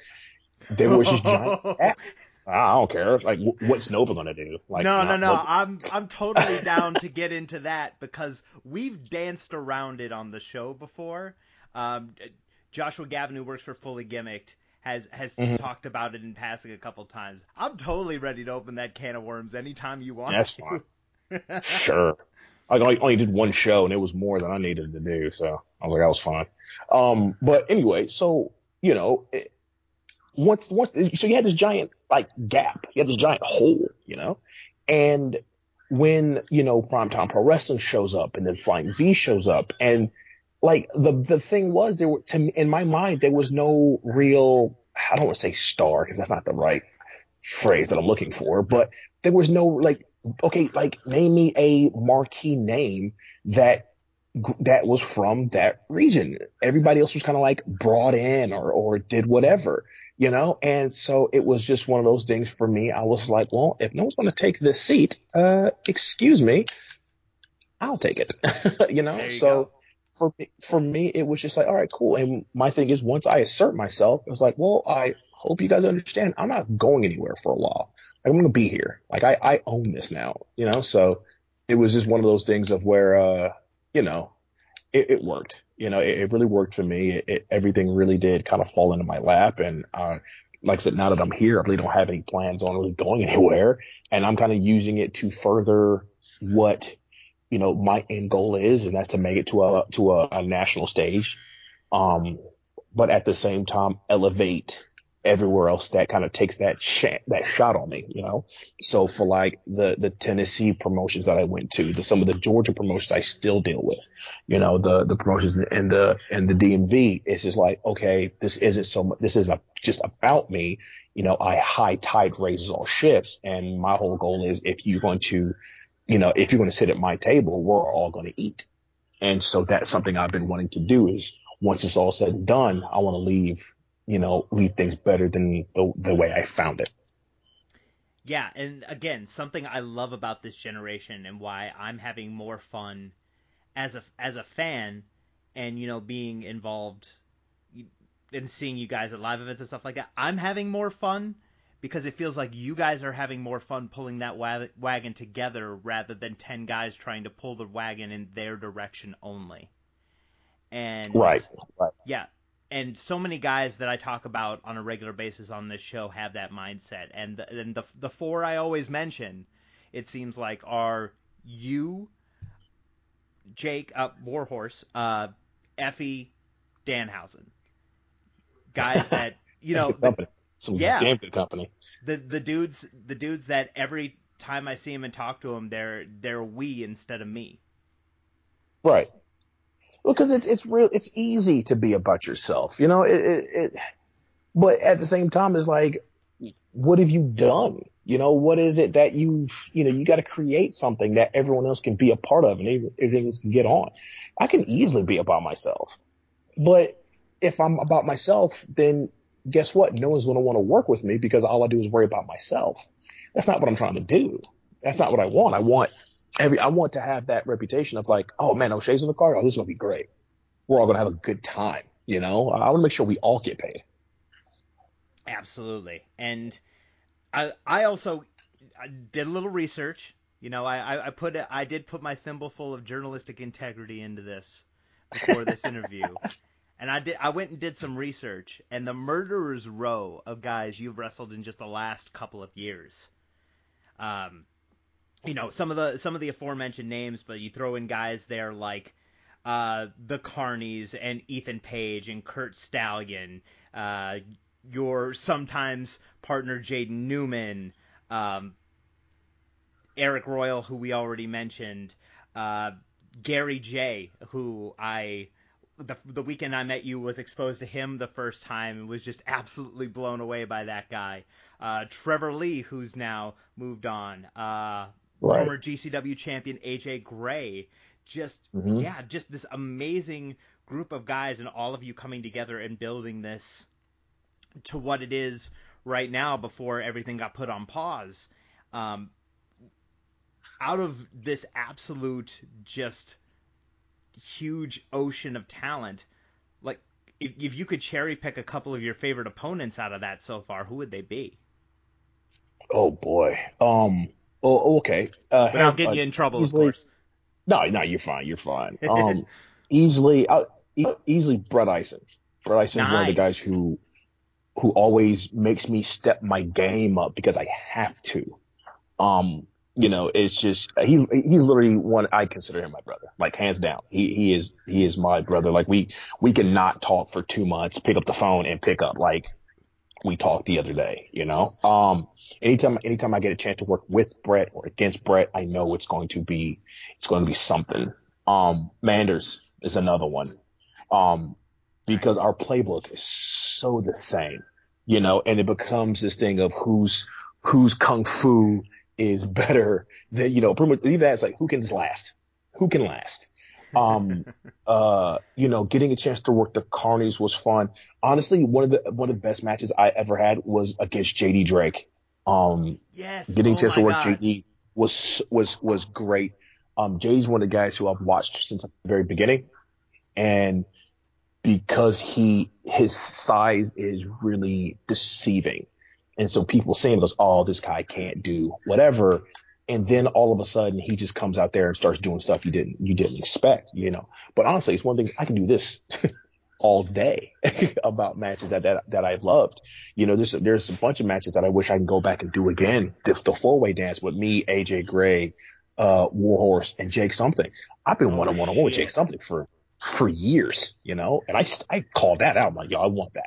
there was this giant gap. I don't care. Like, what's Nova gonna do? Like, no, no, no. Nova... I'm I'm totally down to get into that because we've danced around it on the show before. Um, Joshua Gavin, who works for Fully Gimmicked, has has mm-hmm. talked about it in passing a couple times. I'm totally ready to open that can of worms anytime you want That's to. Fine. sure. I only did one show and it was more than I needed to do, so I was like, that was fine. Um, but anyway, so you know, it, once once so you had this giant like gap, you had this giant hole, you know, and when you know Primetime Pro Wrestling shows up and then Flying V shows up and like the the thing was there were to in my mind there was no real I don't want to say star because that's not the right phrase that I'm looking for, but there was no like okay like name me a marquee name that that was from that region. Everybody else was kind of like brought in or or did whatever, you know. And so it was just one of those things for me. I was like, well, if no one's going to take this seat, uh, excuse me, I'll take it, you know. You so. Go for me, for me, it was just like, all right, cool. And my thing is, once I assert myself, it was like, well, I hope you guys understand, I'm not going anywhere for a while. I'm going to be here. Like I, I own this now, you know. So it was just one of those things of where, uh, you know, it, it worked. You know, it, it, really worked for me. It, everything really did kind of fall into my lap, and uh, like I said, now that I'm here, I really don't have any plans on really going anywhere, and I'm kind of using it to further what you know, my end goal is, and that's to make it to a, to a, a national stage. Um, but at the same time, elevate everywhere else that kind of takes that sh- that shot on me, you know. So for like the the Tennessee promotions that I went to, the some of the Georgia promotions I still deal with, you know, the the promotions in the in the DMV, it's just like okay, this isn't so much. This isn't just about me, you know. I high tide raises all ships, and my whole goal is if you're going to you know, if you're going to sit at my table, we're all going to eat. And so that's something I've been wanting to do is once it's all said and done, I want to leave, you know, leave things better than the, the way I found it. Yeah, and again, something I love about this generation and why I'm having more fun as a as a fan and you know being involved and seeing you guys at live events and stuff like that. I'm having more fun because it feels like you guys are having more fun pulling that wagon together rather than 10 guys trying to pull the wagon in their direction only. And right, right. Yeah. And so many guys that I talk about on a regular basis on this show have that mindset. And the, and the the four I always mention, it seems like are you, Jake, uh, Warhorse, uh, Effy, Danhausen. Guys that you know the, some yeah. damn good company. The the dudes the dudes that every time I see them and talk to them, they're they're we instead of me. Right. Because it's it's real. It's easy to be about yourself, you know. It, it, it but at the same time, it's like, what have you done? You know, what is it that you've, you know, you got to create something that everyone else can be a part of and everything else can get on. I can easily be about myself, but if I'm about myself, then guess what? No one's going to want to work with me because all I do is worry about myself. That's not what I'm trying to do. That's not what I want. I want every, I want to have that reputation of like, oh man, O'Shay's in the car. Oh, this is going to be great. We're all going to have a good time. You know, I want to make sure we all get paid. Absolutely. And I, I also I did a little research. You know, I, I put, I did put my thimbleful of journalistic integrity into this before this interview. and I did I went and did some research, and the murderers row of guys you've wrestled in just the last couple of years. Um, you know some of the some of the aforementioned names, but you throw in guys there like uh, the Carnies and Ethan Page and Curt Stallion, uh, your sometimes partner Jaden Newman, um, Eric Royal, who we already mentioned, uh, Gary Jay, who I the the weekend I met you was exposed to him the first time and was just absolutely blown away by that guy. Uh, Trevor Lee, who's now moved on, uh, right. former GCW champion AJ Gray, just mm-hmm. yeah, just this amazing group of guys and all of you coming together and building this to what it is right now before everything got put on pause. Um, out of this absolute just huge ocean of talent. Like, if, if you could cherry pick a couple of your favorite opponents out of that so far, who would they be? Oh boy. Um. Oh, okay. Uh, Without getting you in trouble, easily- of course. No, no, you're fine. You're fine. Um, easily, uh, e- easily Brett Eisen. Brett Eisen is one of the guys who, who always makes me step my game up because I have to. Um, you know, it's just he's he's literally one I consider him my brother, like hands down. He he is he is my brother. Like we we can not talk for two months, pick up the phone and pick up like we talked the other day. You know, um, anytime anytime I get a chance to work with Brett or against Brett, I know it's going to be it's going to be something. Um, Manders is another one. Um, because our playbook is so the same, you know, and it becomes this thing of who's whose kung fu is better than you know. Pretty much, even that's like who can last, who can last. Um, uh, you know, getting a chance to work the Carnies was fun. Honestly, one of the one of the best matches I ever had was against JD Drake. Um, Yes. getting oh chance to work God. JD was was was great. Um, JD's one of the guys who I've watched since the very beginning, and because he his size is really deceiving, and so people saying goes, "Oh, this guy can't do whatever," and then all of a sudden he just comes out there and starts doing stuff you didn't you didn't expect, you know. But honestly, it's one of the things I can do this all day about matches that, that that I've loved. You know, there's there's a bunch of matches that I wish I can go back and do again. The, the four way dance with me, AJ Gray, uh, Warhorse, and Jake Something. I've been one on one with. Jake Something for for years, you know, and I I called that out. I'm like, yo, I want that.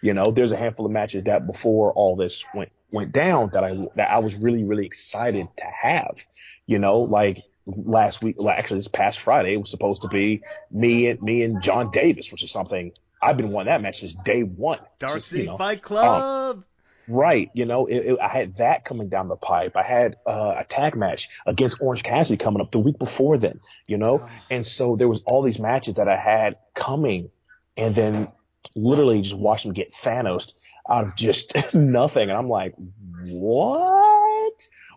You know, there's a handful of matches that before all this went went down that I that I was really really excited to have. You know, like last week, actually this past Friday it was supposed to be me and me and Jon Davis, which is something I've been wanting that match since day one. Dark City you know, Fight Club. Right. You know, it, it, I had that coming down the pipe. I had uh, a tag match against Orange Cassidy coming up the week before then, you know? Oh. And so there was all these matches that I had coming and then literally just watch them get Thanos out of just nothing. And I'm like, what?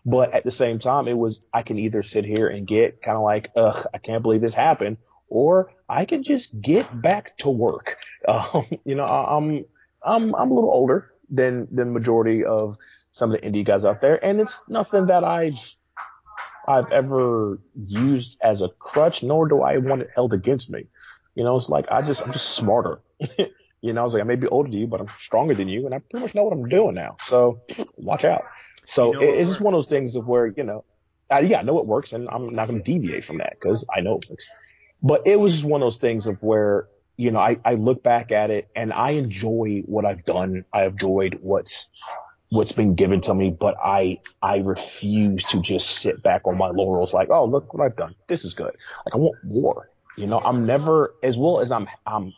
But at the same time, it was, I can either sit here and get kind of like, ugh, I can't believe this happened, or I can just get back to work. Um, you know, I, I'm, I'm, I'm a little older than, than majority of some of the indie guys out there. And it's nothing that I've, I've ever used as a crutch, nor do I want it held against me. You know, it's like, I just, I'm just smarter. you know, I was like, I may be older than you, but I'm stronger than you. And I pretty much know what I'm doing now. So watch out. So You know it- it's just one of those things of where, you know, I, yeah, I know it works and I'm not going to deviate from that because I know it works. But it was just one of those things of where, you know, I, I look back at it and I enjoy what I've done. I enjoyed what's, what's been given to me, but I, I refuse to just sit back on my laurels like, oh, look what I've done. This is good. Like I want more. You know, I'm never, as well as I'm, I'm,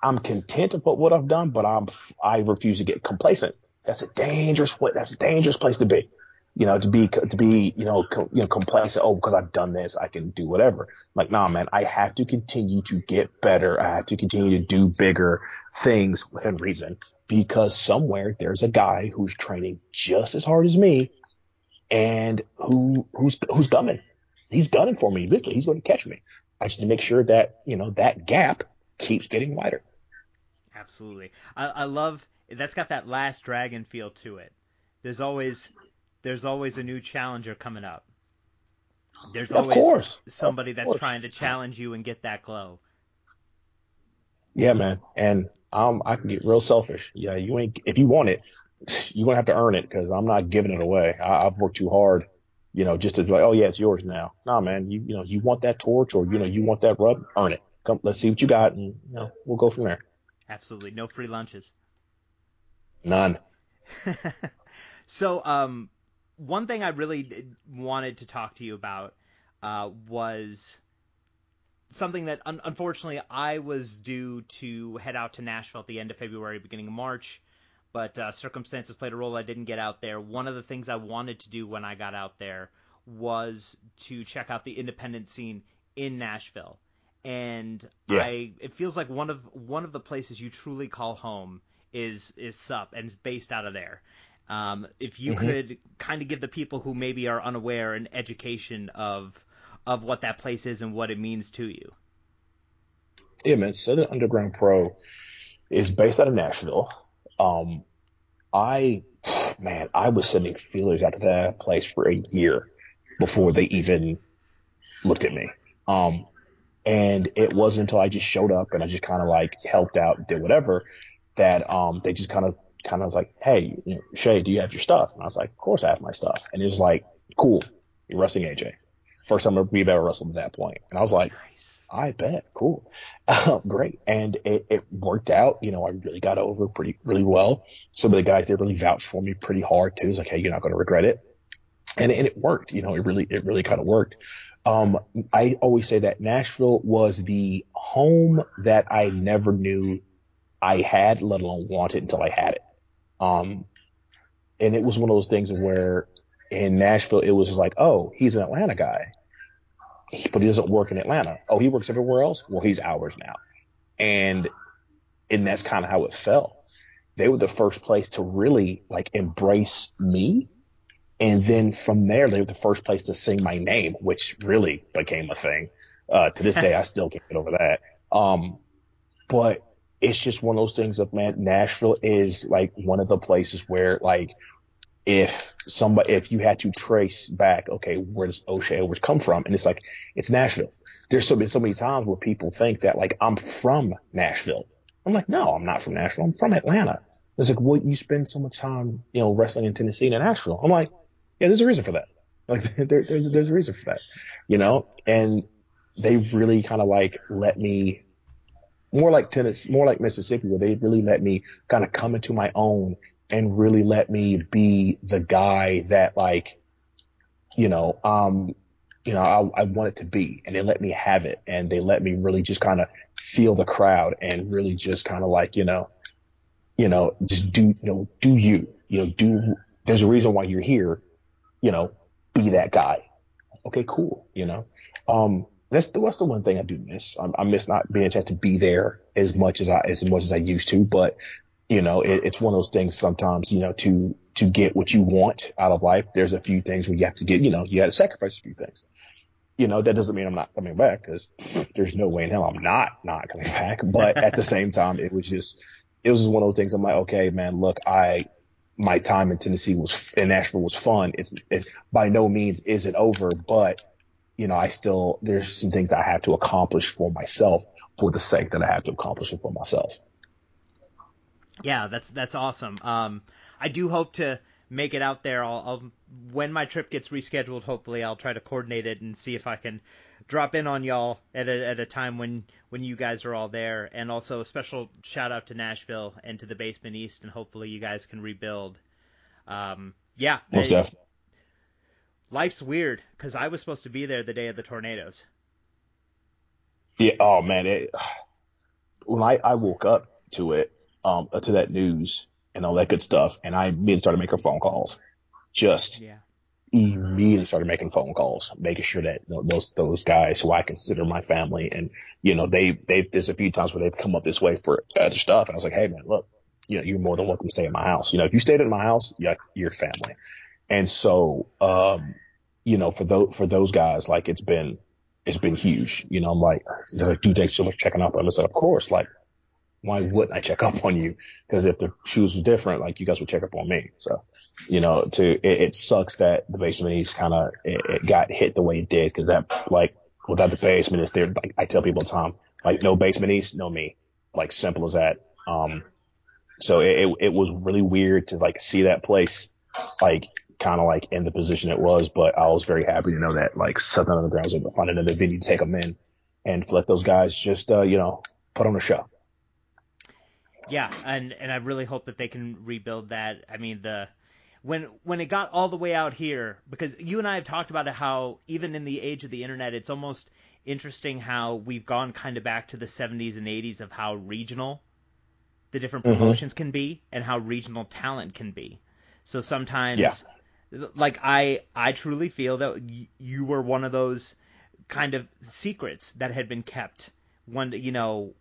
I'm content about what I've done, but I'm, I refuse to get complacent. That's a dangerous, that's a dangerous place to be. You know, to be, to be, you know, co- you know, complacent. Oh, because I've done this, I can do whatever. Like, nah, man, I have to continue to get better. I have to continue to do bigger things within reason because somewhere there's a guy who's training just as hard as me and who, who's, who's gunning. He's gunning for me. Literally, he's going to catch me. I just need to make sure that, you know, that gap keeps getting wider. Absolutely. I, I love that's got that last dragon feel to it. There's always there's always a new challenger coming up. There's Of always course. somebody Of that's course. trying to challenge you and get that glow. Yeah, man. And um, I can get real selfish. Yeah, you ain't if you want it, you're gonna have to earn it because I'm not giving it away. I, I've worked too hard, you know, just to be like, oh yeah, it's yours now. Nah, man. You you know, you want that torch or you know, you want that rub, earn it. Come, let's see what you got, and you know, we'll go from there. Absolutely. No free lunches. None. so, um, one thing I really wanted to talk to you about uh, was something that un- unfortunately I was due to head out to Nashville at the end of February, beginning of March, but uh, circumstances played a role. I didn't get out there. One of the things I wanted to do when I got out there was to check out the independent scene in Nashville. And Yeah. I, it feels like one of one of the places you truly call home is is Sup and is based out of there. Um, if you Mhm. could kind of give the people who maybe are unaware an education of of what that place is and what it means to you. Yeah, man. Southern Underground Pro is based out of Nashville. Um, I man, I was sending feelers out to that place for a year before they even looked at me. Um, and it wasn't until I just showed up and I just kind of like helped out, did whatever, that um they just kind of kind of was like, hey, you know, Shay, do you have your stuff? And I was like, of course I have my stuff. And it was like, cool, you're wrestling AJ. First time we've ever wrestled at that point. And I was like, nice. I bet, cool, great. And it, it worked out. You know, I really got over pretty really well. Some of the guys they really vouched for me pretty hard too. It's like, hey, you're not going to regret it. And, and it worked. You know, it really it really kind of worked. Um, I always say that Nashville was the home that I never knew I had, let alone wanted until I had it. Um, and it was one of those things where in Nashville, it was just like, oh, he's an Atlanta guy, but he doesn't work in Atlanta. Oh, he works everywhere else. Well, he's ours now. And, and that's kind of how it felt. They were the first place to really like embrace me. And then from there, they were the first place to sing my name, which really became a thing. Uh, to this day, I still can't get over that. Um, but it's just one of those things of man, Nashville is like one of the places where like if somebody if you had to trace back, okay, where does O'Shay Edwards come from? And it's like it's Nashville. There's so been so many times where people think that like I'm from Nashville. I'm like, no, I'm not from Nashville. I'm from Atlanta. It's like, well, you spend so much time, you know, wrestling in Tennessee and Nashville. I'm like, yeah, there's a reason for that. Like there, there's there's a reason for that, you know. And they really kind of like let me more like Tennessee, more like Mississippi, where they really let me kind of come into my own and really let me be the guy that like, you know, um, you know, I, I wanted to be and they let me have it and they let me really just kind of feel the crowd and really just kind of like, you know, you know, just do, you know, do you, you know, do, there's a reason why you're here, you know, be that guy. Okay, cool. You know, um, that's the, that's the one thing I do miss. I, I miss not being a chance to be there as much as I, as much as I used to, but you know, it, it's one of those things sometimes, you know, to, to get what you want out of life, there's a few things where you have to get, you know, you have to sacrifice a few things. You know, that doesn't mean I'm not coming back because there's no way in hell I'm not, not coming back. But at the same time, it was just, it was just one of those things. I'm like, okay, man, look, I, my time in Tennessee was, in Nashville was fun. It's, it by no means isn't over, but you know, I still, there's some things I have to accomplish for myself for the sake that I have to accomplish it for myself. Yeah, that's, that's awesome. Um, I do hope to make it out there. I'll, I'll, when my trip gets rescheduled, hopefully I'll try to coordinate it and see if I can drop in on y'all at a, at a time when, when you guys are all there. And also a special shout out to Nashville and to the Basement East, and hopefully you guys can rebuild. Um, yeah, most definitely life's weird because I was supposed to be there the day of the tornadoes. Yeah. Oh man. It, when I, I woke up to it, um, to that news and all that good stuff, and I immediately started making phone calls. Just yeah. immediately started making phone calls, making sure that you know, those those guys who I consider my family, and you know they they there's a few times where they've come up this way for other stuff, and I was like, hey man, look, you know you're more than welcome to stay at my house. You know if you stayed at my house, yeah, you're family. And so, um, you know, for those, for those guys, like it's been, it's been huge. You know, I'm like, like, dude, thanks so much checking up on us. Of course, like, why wouldn't I check up on you? Because if the shoes were different, like you guys would check up on me. So, you know, to it, it sucks that the basement east kind of it, it, got hit the way it did because that like without the basement is there. Like I tell people time, like no basement east, no me. Like simple as that. Um, so it, it, it was really weird to like see that place like kind of like in the position it was, but I was very happy to know that like Southern Underground was able to find another venue to take them in and let those guys just, uh, you know, put on a show. Yeah. And, and I really hope that they can rebuild that. I mean, the, when, when it got all the way out here, because you and I have talked about it, how even in the age of the internet, it's almost interesting how we've gone kind of back to the 70s and 80s of how regional the different mm-hmm. promotions mm-hmm. can be and how regional talent can be. So sometimes yeah like I I truly feel that y- you were one of those kind of secrets that had been kept one you know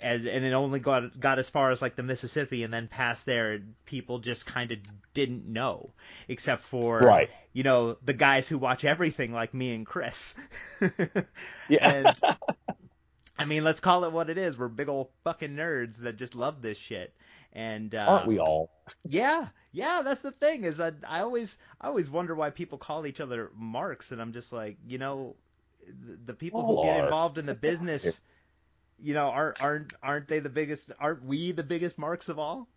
as, and it only got got as far as like the Mississippi and then past there people just kind of didn't know except for right. you know the guys who watch everything like me and Chris. Yeah. And I mean let's call it what it is. We're big old fucking nerds that just love this shit And uh, Aren't we all? Yeah, yeah, that's the thing is I, I always I always wonder why people call each other marks, and I'm just like, you know, the, the people All who get are. involved in the business, you know, aren't aren't aren't they the biggest? Aren't we the biggest marks of all?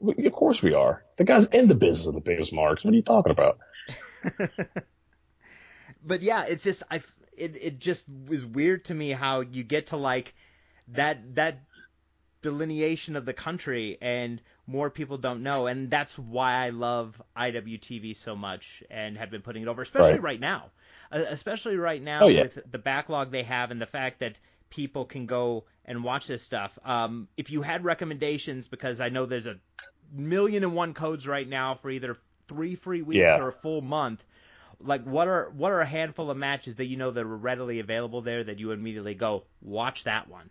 Of course we are. The guy's in the business of the biggest marks. What are you talking about? but yeah, it's just I it it just was weird to me how you get to like that that delineation of the country and more people don't know and that's why I love IWTV so much and have been putting it over especially Right. right now Uh, especially right now Oh, yeah. with the backlog they have and the fact that people can go and watch this stuff um, if you had recommendations because I know there's a million and one codes right now for either three free weeks Yeah. or a full month like what are what are a handful of matches that you know that are readily available there that you immediately go watch that one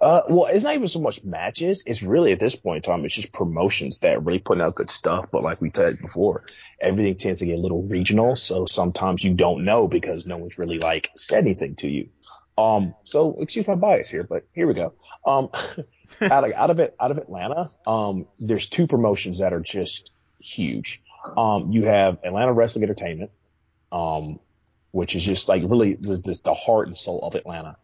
Uh, well, it's not even so much matches. It's really at this point in time, it's just promotions that really putting out good stuff. But like we said before, everything tends to get a little regional. So sometimes you don't know because no one's really like said anything to you. Um, so excuse my bias here, but here we go. Um, out of, out of it, out of Atlanta, um, there's two promotions that are just huge. Um, you have Atlanta Wrestling Entertainment, um, which is just like really the, the heart and soul of Atlanta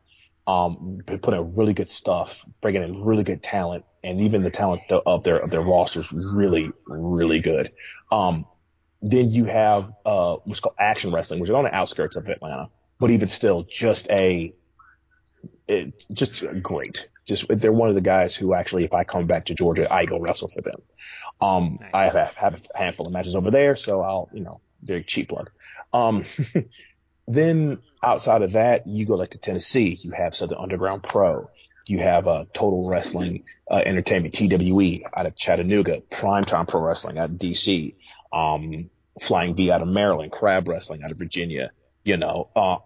um, put out really good stuff, bringing in really good talent, and even the talent of their of their roster is really really good. Um, then you have uh, what's called Action Wrestling, which is on the outskirts of Atlanta, but even still, just a it, just great. Just they're one of the guys who actually, if I come back to Georgia, I go wrestle for them. Um, Nice. I have, have a handful of matches over there, so I'll you know they're cheap plug. Um, then outside of that, you go like to Tennessee. You have Southern Underground Pro. You have uh, Total Wrestling uh, Entertainment (TWE) out of Chattanooga. Primetime Pro Wrestling out of DC. Um, Flying V out of Maryland. Crab Wrestling out of Virginia. You know, uh,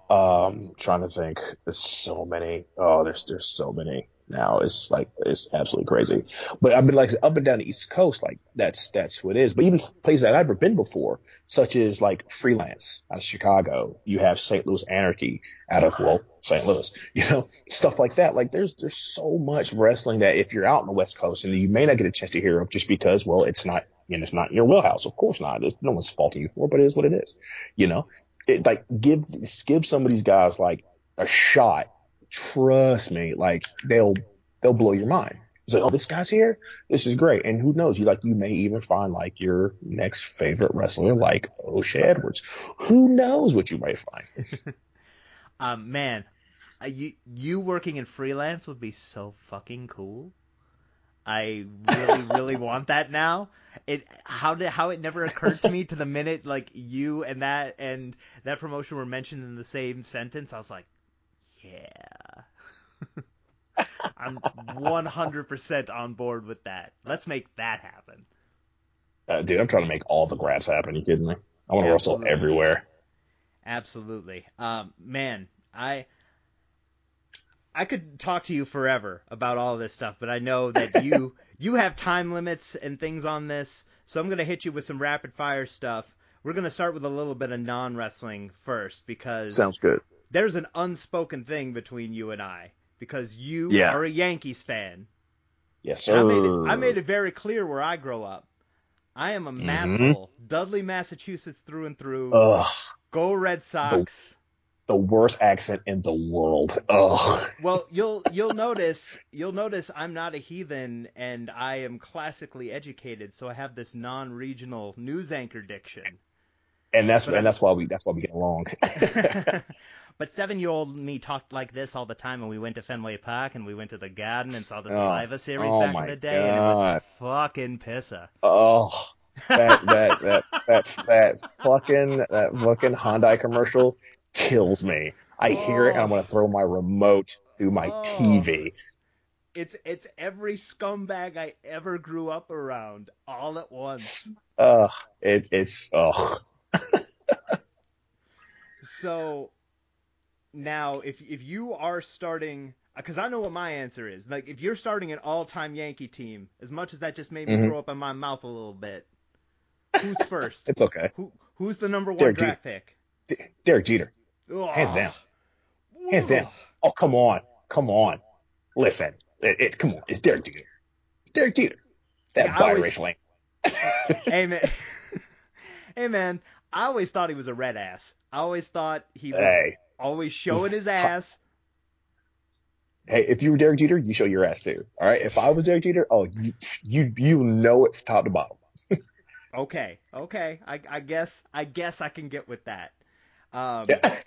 um, trying to think. There's so many. Oh, there's there's so many now. It's like it's absolutely crazy. But I've been like up and down the East Coast. Like that's that's what it is. But even places that I've never been before, such as like Freelance out of Chicago. You have St. Louis Anarchy out of well St. Louis. You know stuff like that. Like there's there's so much wrestling that if you're out on the West Coast and you may not get a chance to hear of just because well it's not you know it's not in your wheelhouse. Of course not. It's, no one's faulting you for, it, but it is what it is. You know, it, like give give some of these guys like a shot. Trust me, like they'll they'll blow your mind. It's like, oh, this guy's here. This is great. And who knows? You like you may even find like your next favorite wrestler, like O'Shay Edwards. Who knows what you might find? um man uh, you you working in freelance would be so fucking cool I really, really want that now. It how did how it never occurred to me to the minute like you and that and that promotion were mentioned in the same sentence. I was like, yeah, I'm 100% on board with that. Let's make that happen. Uh, dude, I'm trying to make all the grabs happen. you kidding me? I want to wrestle everywhere. Absolutely. Um, man, I I could talk to you forever about all this stuff, but I know that you you have time limits and things on this, so I'm gonna hit you with some rapid fire stuff. We're gonna start with a little bit of non wrestling first because Sounds good. there's an unspoken thing between you and I because you Yeah. are a Yankees fan. Yes, sir. I made it I made it very clear where I grow up. I am a mm-hmm. masshole. Dudley, Massachusetts through and through. Ugh, Go Red Sox. the worst accent in the world. Ugh. Well, you'll you'll notice you'll notice I'm not a heathen and I am classically educated, so I have this non-regional news anchor diction. And that's But and that's why we that's why we get along. but seven-year-old me talked like this all the time, and we went to Fenway Park and we went to the Garden and saw the Oh. Survivor Series Oh back in the day, and it was fucking pisser. oh, that that that that that fucking that fucking Hyundai commercial kills me. I hear it and I Oh. want to throw my remote through my Oh. TV. It's it's every scumbag I ever grew up around all at once. Uh, it it's oh So now, if if you are starting, because I know what my answer is. Like, if you're starting an all-time Yankee team, as much as that just made me Mhm. throw up in my mouth a little bit, who's first? it's okay. Who who's the number one Derek draft pick? D- Derek Jeter, hands down. Hands down. Oh come on, come on. Listen, it, it come on. It's Derek Jeter. Derek Jeter. That Yeah, always- biracial ain't. hey man, hey man, I always thought he was a red ass. I always thought he was Hey, always showing his ass. hey, if you were Derek Jeter, you show your ass too. All right. If I was Derek Jeter, oh, you you, you know it from top to bottom. Okay, okay, I, I guess I guess I can get with that. Um, Yeah.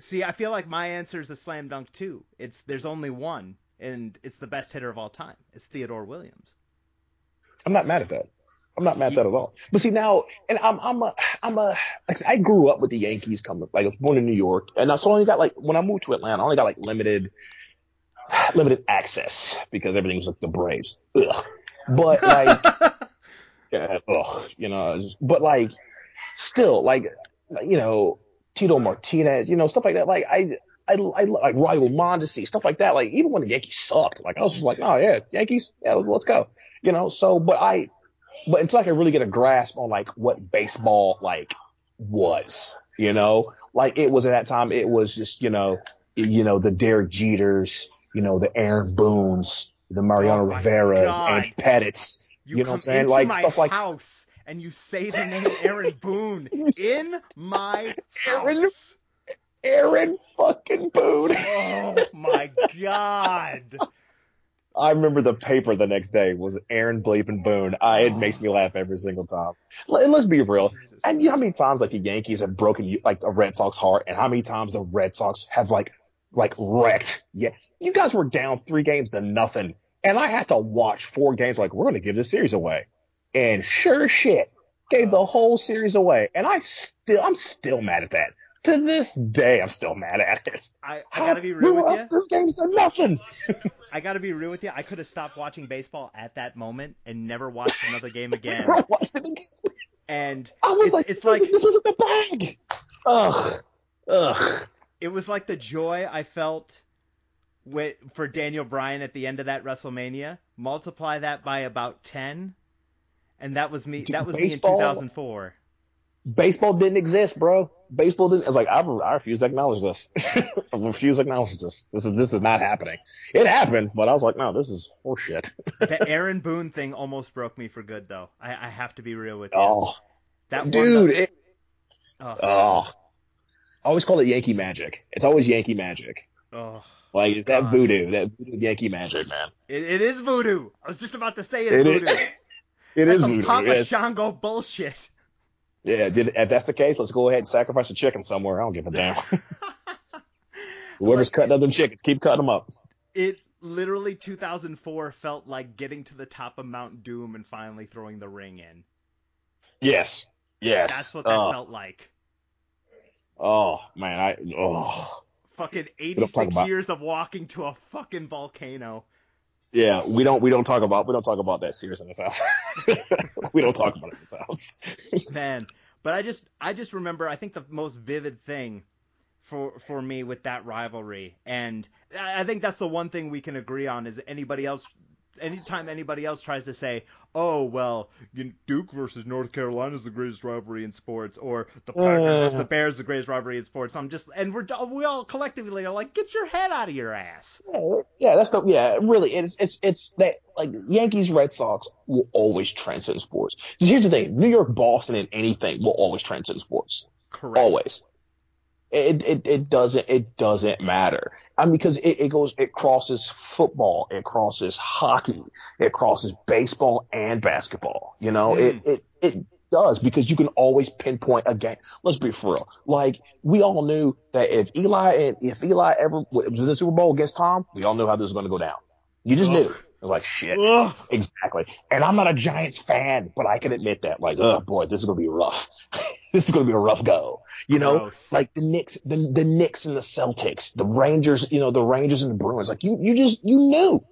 see, I feel like my answer is a slam dunk too. It's there's only one, and it's the best hitter of all time. It's Theodore Williams. I'm not mad at that. I'm not mad at that at all. But see now, and I'm I'm a I'm a like I grew up with the Yankees coming. Like I was born in New York, and I so I only got like when I moved to Atlanta, I only got like limited limited access because everything was like the Braves. Ugh. But like, yeah, ugh, you know, just- but like, still like, you know, Tino Martinez, you know, stuff like that. Like I. I, I like Raul Mondesi, stuff like that. Like even when the Yankees sucked, like I was just like, oh yeah, Yankees, yeah, let's go. You know, so but I, but until I could really get a grasp on like what baseball like was, you know, like it was at that time, it was just you know, you know the Derek Jeters, you know the Aaron Boones, the Mariano Oh Riveras, God. and Pettittes. You, You know what I'm saying? Like, my stuff like- house and you say the name Aaron Boone in my Aaron- house. Aaron fucking Boone. Oh my god. I remember the paper the next day was Aaron Bleeping Boone. I, it oh. makes me laugh every single time. And let's be real. And you know how many times like the Yankees have broken like a Red Sox heart, and how many times the Red Sox have like like wrecked. Yeah, you guys were down three games to nothing, and I had to watch four games. Like we're gonna give this series away, and sure shit gave uh. the whole series away, and I still I'm still mad at that. To this day, I'm still mad at it. I, I gotta be real with you. three games to nothing. I gotta be real with you. I could have stopped watching baseball at that moment and never watched another game again. I watched it again. And I was It's- like, it's this, was, like- this was in the bag. Ugh, ugh. it was like the joy I felt with, for Daniel Bryan at the end of that WrestleMania. Multiply that by about ten, and that was me. Dude, that was baseball- me in 2004. Baseball didn't exist, bro. Baseball didn't. I was like, I, I refuse to acknowledge this. I refuse to acknowledge this. This is this is not happening. It happened, but I was like, no, this is horseshit. the Aaron Boone thing almost broke me for good, though. I, I have to be real with you. Oh, that dude, it, oh, oh. I always call it Yankee magic. It's always Yankee magic. oh. Like it's that voodoo, that voodoo Yankee magic, man. It, it is voodoo. I was just about to say it's It is. voodoo. It That's is some voodoo. Papa yes. Shango bullshit. Yeah, did, if that's the case, let's go ahead and sacrifice a chicken somewhere. I don't give a damn. Whoever's Like- cutting up them chickens, keep cutting them up. It literally 2004 felt like getting to the top of Mount Doom and finally throwing the ring in. Yes. Yes. That's what that oh, felt like. Oh man, I oh Fucking 86 years of walking to a fucking volcano. Yeah. We don't we don't talk about we don't talk about that serious in this house. we don't talk about it in this house. Man, but I just I just remember I think the most vivid thing for for me with that rivalry and I think that's the one thing we can agree on is anybody else anytime anybody else tries to say, "Oh, well, Duke versus North Carolina is the greatest rivalry in sports," or the Packers versus Uh. the Bears is the greatest rivalry in sports, I'm just and we're we all collectively are like, "Get your head out of your ass." yeah, that's the yeah. Really, it's it's it's that like Yankees Red Sox will always transcend sports. Here's the thing: New York Boston and anything will always transcend sports. Correct. Always. It, it it doesn't it doesn't matter. I mean, because it, it goes it crosses football, it crosses hockey, it crosses baseball and basketball. You know, it mm. it it does because you can always pinpoint a game. Let's be for real. Like we all knew that if Eli and if Eli ever was in the Super Bowl against Tom, we all knew how this was going to go down. You just knew. Was like shit. Ugh. Exactly. And I'm not a Giants fan, but I can admit that. Like, oh boy, this is gonna be rough. this is gonna be a rough go. You know, Gross. like the Knicks, the, the Knicks and the Celtics, the Rangers, you know, the Rangers and the Bruins. Like you, you just, you knew.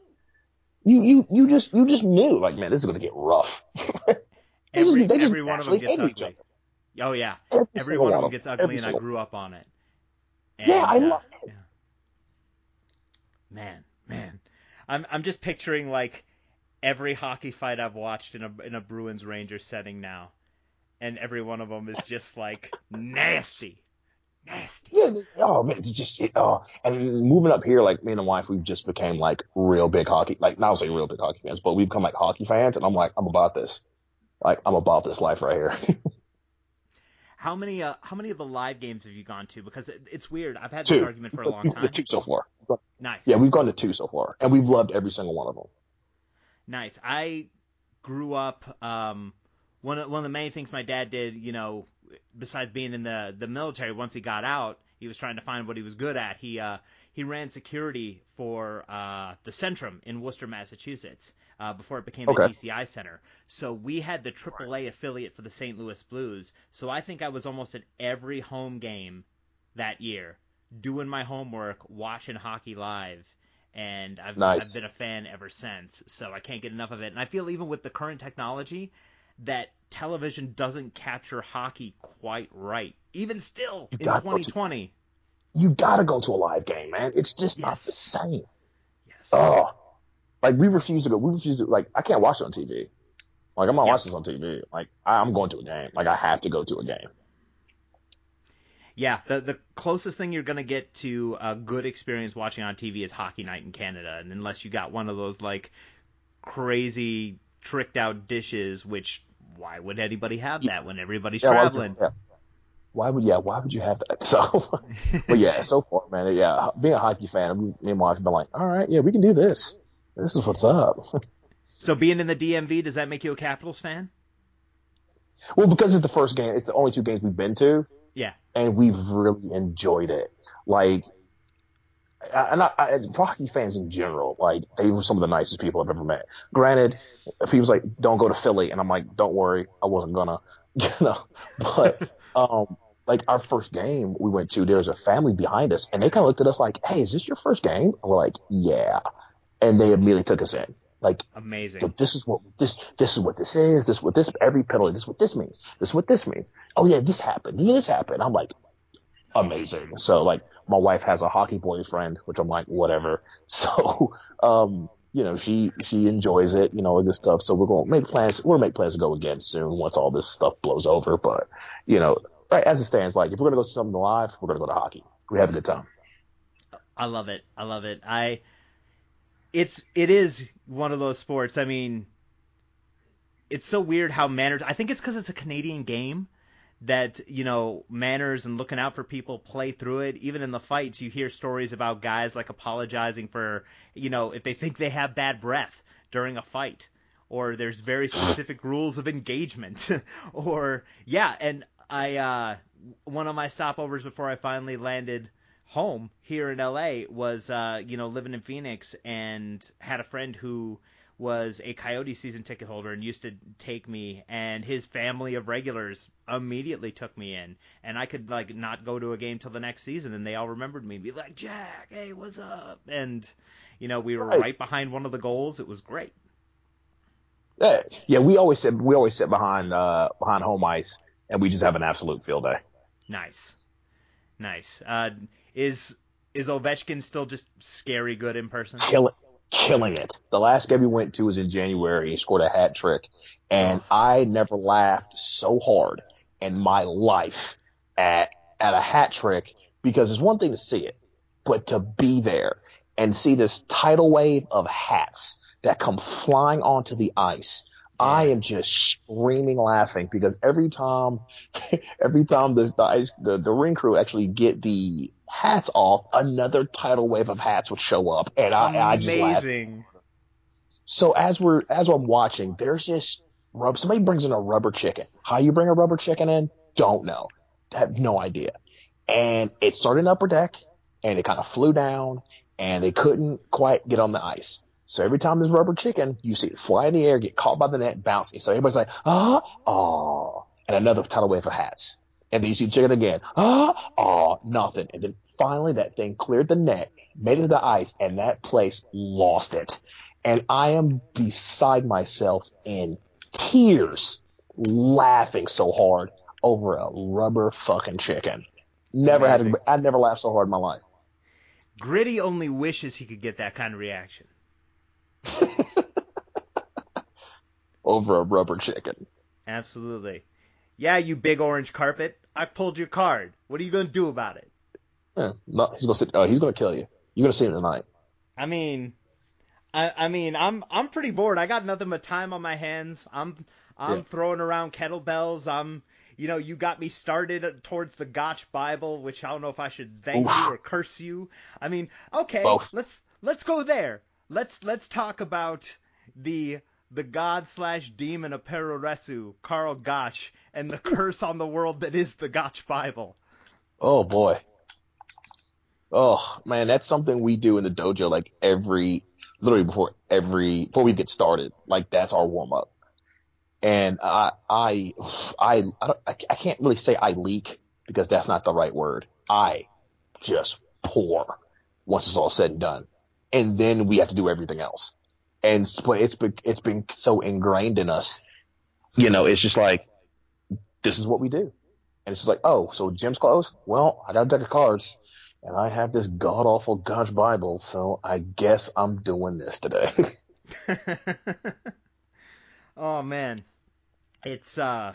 You, you, you just, you just knew. Like, man, this is gonna get rough. They just- Every they just every one of them gets ugly. Oh yeah. Every, Every one of them gets ugly, and I grew up on it. Yeah, I And, uh, love it. yeah. Man, man, I'm I'm just picturing like every hockey fight I've watched in a in a Bruins Rangers setting now, and every one of them is just like nasty, Nasty. Yeah, oh man, just it, oh, and moving up here, like me and my wife, we've just became like real big hockey, like not say real big hockey fans, but we've become like hockey fans, and I'm like, I'm about this, like I'm about this life right here. How many uh, how many of the live games have you gone to? Because it, it's weird. I've had two. this argument for a long time. two so far. Nice. Yeah, we've gone to two so far, and we've loved every single one of them. Nice. I grew up. Um, one of one of the main things my dad did, you know, besides being in the the military, once he got out, he was trying to find what he was good at. He uh, he ran security for uh, the Centrum in Worcester, Massachusetts, uh, before it became Okay. the DCU Center. So we had the AAA affiliate for the St. Louis Blues. So I think I was almost at every home game that year, doing my homework, watching hockey live. And I've, Nice. I've been a fan ever since, so I can't get enough of it. And I feel even with the current technology, that television doesn't capture hockey quite right. Even still in gotta 2020. You gotta go to a live game, man. It's just not the same. Yes. Oh, like we refuse to go. We refuse to like. I can't watch it on TV. Like I'm not Yeah. watching this on TV. Like I, I'm going to a game. Like I have to go to a game. Yeah, the the closest thing you're gonna get to a good experience watching on TV is Hockey Night in Canada, and unless you got one of those like crazy tricked out dishes, which why would anybody have that when everybody's Yeah, why would you- traveling? yeah. Why would yeah? Why would you have that? So, but yeah, so far, man, yeah, being a hockey fan, me and my wife have been like, all right, yeah, we can do this. This is what's up. So being in the DMV, does that make you a Capitals fan? well, because it's the first game, it's the only two games we've been to, Yeah. and we've really enjoyed it. Like, I- and I, I, for hockey fans in general, like they were some of the nicest people I've ever met. Granted, if he was like, "Don't go to Philly," and I'm like, "Don't worry, I wasn't gonna," you know. But um, like our first game we went to, there was a family behind us, and they kind of looked at us like, "Hey, is this your first game?" And we're like, "Yeah," and they immediately took us in. Like, Amazing. so this is what this this is what this is. This is what this every penalty. This is what this means. This is what this means. Oh yeah, this happened. This happened. I'm like, amazing. So like, my wife has a hockey boyfriend, which I'm like, whatever. So um, you know, she she enjoys it. You know, all this stuff. So we're gonna make plans. We're gonna make plans to go again soon once all this stuff blows over. But you know, right as it stands, like if we're gonna go to something live, we're gonna go to hockey. We have a good time. I love it. I love it. I it's it is one of those sports. I mean, it's so weird how manners. I think it's because it's a Canadian game that you know manners and looking out for people play through it. Even in the fights, you hear stories about guys like apologizing for you know if they think they have bad breath during a fight, or there's very specific rules of engagement, or yeah. And I uh, one of my stopovers before I finally landed home here in LA was uh, you know living in Phoenix and had a friend who was a Coyote season ticket holder and used to take me and his family of regulars immediately took me in. And I could like not go to a game till the next season and they all remembered me and be like Jack hey what's up? And you know we were Right. right behind one of the goals. It was great. Yeah, yeah. We always sit we always sit behind uh behind home ice, and we just have an absolute field day. nice nice uh, is is Ovechkin still just scary good in person killing killing it. The last game we went to was in January. He scored a hat trick, and I never laughed so hard in my life at at a hat trick because it's one thing to see it, but to be there and see this tidal wave of hats that come flying onto the ice. I am just screaming laughing because every time, every time the the, ice, the the ring crew actually get the hats off, another tidal wave of hats would show up, and I, I just laugh. amazing So as we're as I'm watching, there's just rub. Somebody brings in a rubber chicken. How you bring a rubber chicken in? Don't know. Have no idea. And it started in upper deck, and it kind of flew down, and they couldn't quite get on the ice. So every time there's rubber chicken, you see it fly in the air, get caught by the net, bouncing. So everybody's like, ah, oh, and another tidal wave of hats. And then you see the chicken again, ah, oh, nothing. And then finally that thing cleared the net, made it to the ice, and that place lost it. And I am beside myself in tears, laughing so hard over a rubber fucking chicken. Never Amazing. had, a, I never laughed so hard in my life. Gritty only wishes he could get that kind of reaction. Over a rubber chicken. Absolutely. Yeah, you big orange carpet. I pulled your card. What are you gonna do about it? Yeah, no, he's gonna sit. Uh, he's gonna kill you. You're gonna see him tonight. I mean, I, I mean, I'm I'm pretty bored. I got nothing but time on my hands. I'm I'm Yeah. throwing around kettlebells. I'm, you know, you got me started towards the Gotch Bible, which I don't know if I should thank Oof. you or curse you. I mean, okay, Both. let's let's go there. Let's let's talk about the the god slash demon of Puroresu, Karl Gotch, and the curse on the world that is the Gotch Bible. Oh boy. Oh man, that's something we do in the dojo like every, literally before every, before we get started. Like that's our warm up. And I, I, I, I I can't really say I leak because that's not the right word. I just pour once it's all said and done. And then we have to do everything else. And it's been, it's been so ingrained in us. You know, it's just like, this is what we do. And it's just like, oh, so gym's closed? Well, I got a deck of cards and I have this god awful God's Bible, so I guess I'm doing this today. oh man, it's uh,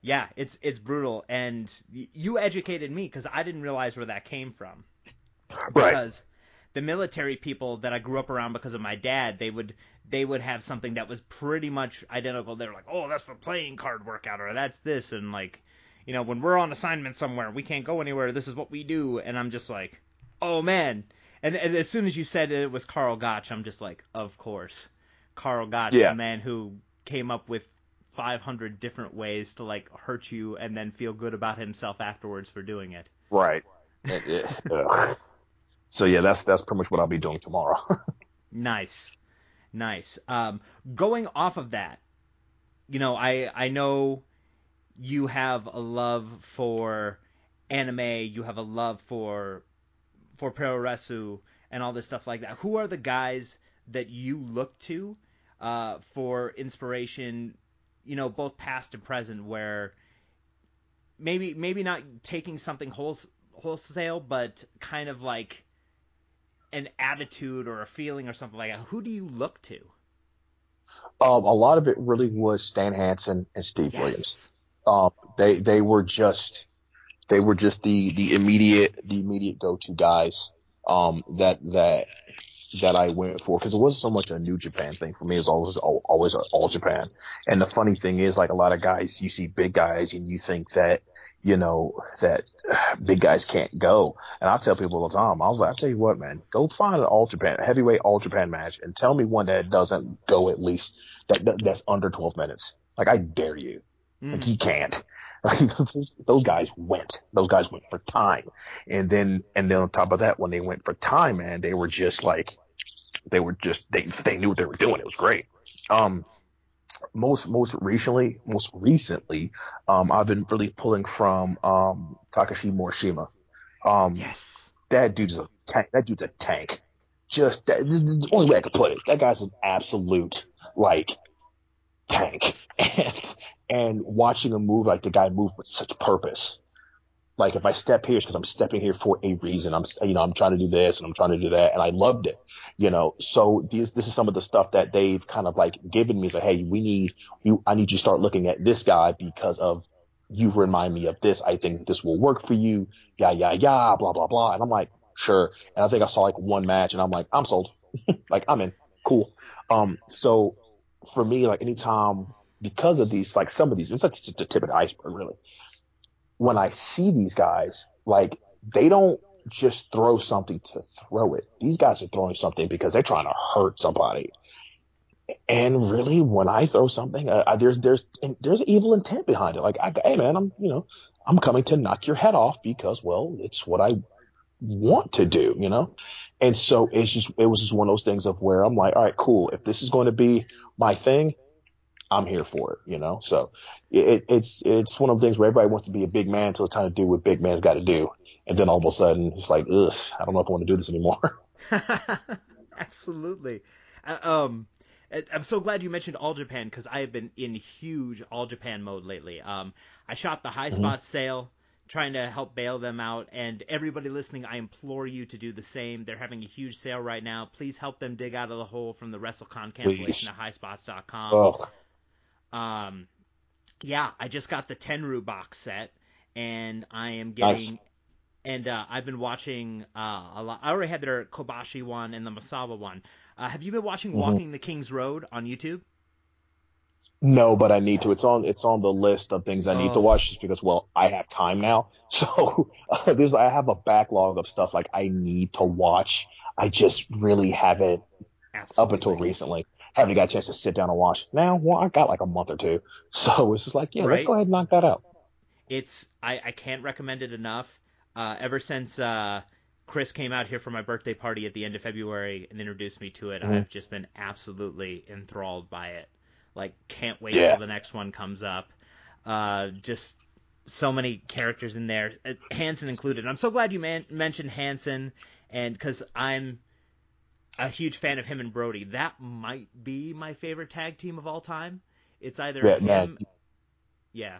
yeah, it's it's brutal, and y- you educated me because I didn't realize where that came from. Because the military people that I grew up around because of my dad, they would they would have something that was pretty much identical. They're like, oh, that's the playing card workout, or that's this, and like, you know, when we're on assignment somewhere, we can't go anywhere. This is what we do, and I'm just like, oh man. And, and as soon as you said it was Karl Gotch, I'm just like, of course, Karl Gotch, Yeah. the man who came up with 500 different ways to like hurt you and then feel good about himself afterwards for doing it. right. It is. So yeah, that's that's pretty much what I'll be doing tomorrow. Nice, nice. Um, going off of that, you know, I I know you have a love for anime. You have a love for for Puroresu and all this stuff like that. Who are the guys that you look to uh, for inspiration? You know, both past and present, where maybe maybe not taking something wholes- wholesale, but kind of like an attitude or a feeling or something like that. Who do you look to? um, a lot of it really was Stan Hansen and Steve Williams. Yes. Um, they they were just they were just the the immediate the immediate go to guys. Um, that that that I went for because it wasn't so much a New Japan thing for me. It was always always All Japan. And the funny thing is, like a lot of guys, you see big guys and you think that you know that big guys can't go. And I tell people all the time, I was like, I tell you what, man, go find an All Japan heavyweight All Japan match and tell me one that doesn't go at least that that- that's under 12 minutes. Like I dare you. Like Mm. he can't. those guys went. Those guys went for time. And then and then on top of that, when they went for time, man, they were just like they were just they they knew what they were doing. It was great. Um most most recently most recently, um I've been really pulling from um Takeshi Morishima. Um Yes. that dude's a tank. That dude's a tank. Just that, this is the only way I could put it. That guy's an absolute like tank, and and watching him move like the guy move with such purpose. Like if I step here, it's because I'm stepping here for a reason. I'm you know I'm trying to do this and I'm trying to do that, and I loved it. You know, so these this is some of the stuff that they've kind of like given me. It's like, hey, we need you. I need you to start looking at this guy because of you remind me of this. I think this will work for you. Yeah, yeah, yeah, blah, blah, blah. And I'm like, sure. And I think I saw like one match and I'm like, I'm sold. like I'm in. Cool. Um, so for me, like anytime because of these, like some of these, it's just the tip of the iceberg, really. When I see these guys, like they don't just throw something to throw it. These guys are throwing something because they're trying to hurt somebody. And really, when I throw something, uh, there's there's there's evil intent behind it. Like, I, hey man, I'm you know I'm coming to knock your head off because well, it's what I want to do, you know. And so it's just it was just one of those things of where I'm like, all right, cool. If this is going to be my thing, I'm here for it, you know. So it, it's it's one of the things where everybody wants to be a big man until it's time to do what big man's got to do, and then all of a sudden it's like, ugh, I don't know if I want to do this anymore. Absolutely. Uh, um, I'm so glad you mentioned All Japan because I have been in huge All Japan mode lately. Um, I shot the High Spots sale, trying to help bail them out, and everybody listening, I implore you to do the same. They're having a huge sale right now. Please help them dig out of the hole from the WrestleCon cancellation at highspots.com. Ugh. Um, yeah, I just got the Tenryu box set, and I am getting. Nice. And uh, I've been watching uh, a lot. I already had their Kobashi one and the Misawa one. Uh, have you been watching Mhm. Walking the King's Road on YouTube? No, but I need to. It's on. It's on the list of things I need to Oh. watch just because, well, I have time now. So there's. I have a backlog of stuff like I need to watch. I just really haven't Absolutely. up until recently. Haven't got a chance to sit down and watch. Now, well, I got like a month or two, so it's just like, yeah, let's go ahead and knock that out. It's I, I can't recommend it enough. Uh, ever since uh, Chris came out here for my birthday party at the end of February and introduced me to it, Mhm. I've just been absolutely enthralled by it. Like, can't wait Yeah. till the next one comes up. Uh, just so many characters in there, uh, Hansen included. I'm so glad you man- mentioned Hansen, and because I'm a huge fan of him and Brody. That might be my favorite tag team of all time. It's either Yeah, him, man. yeah.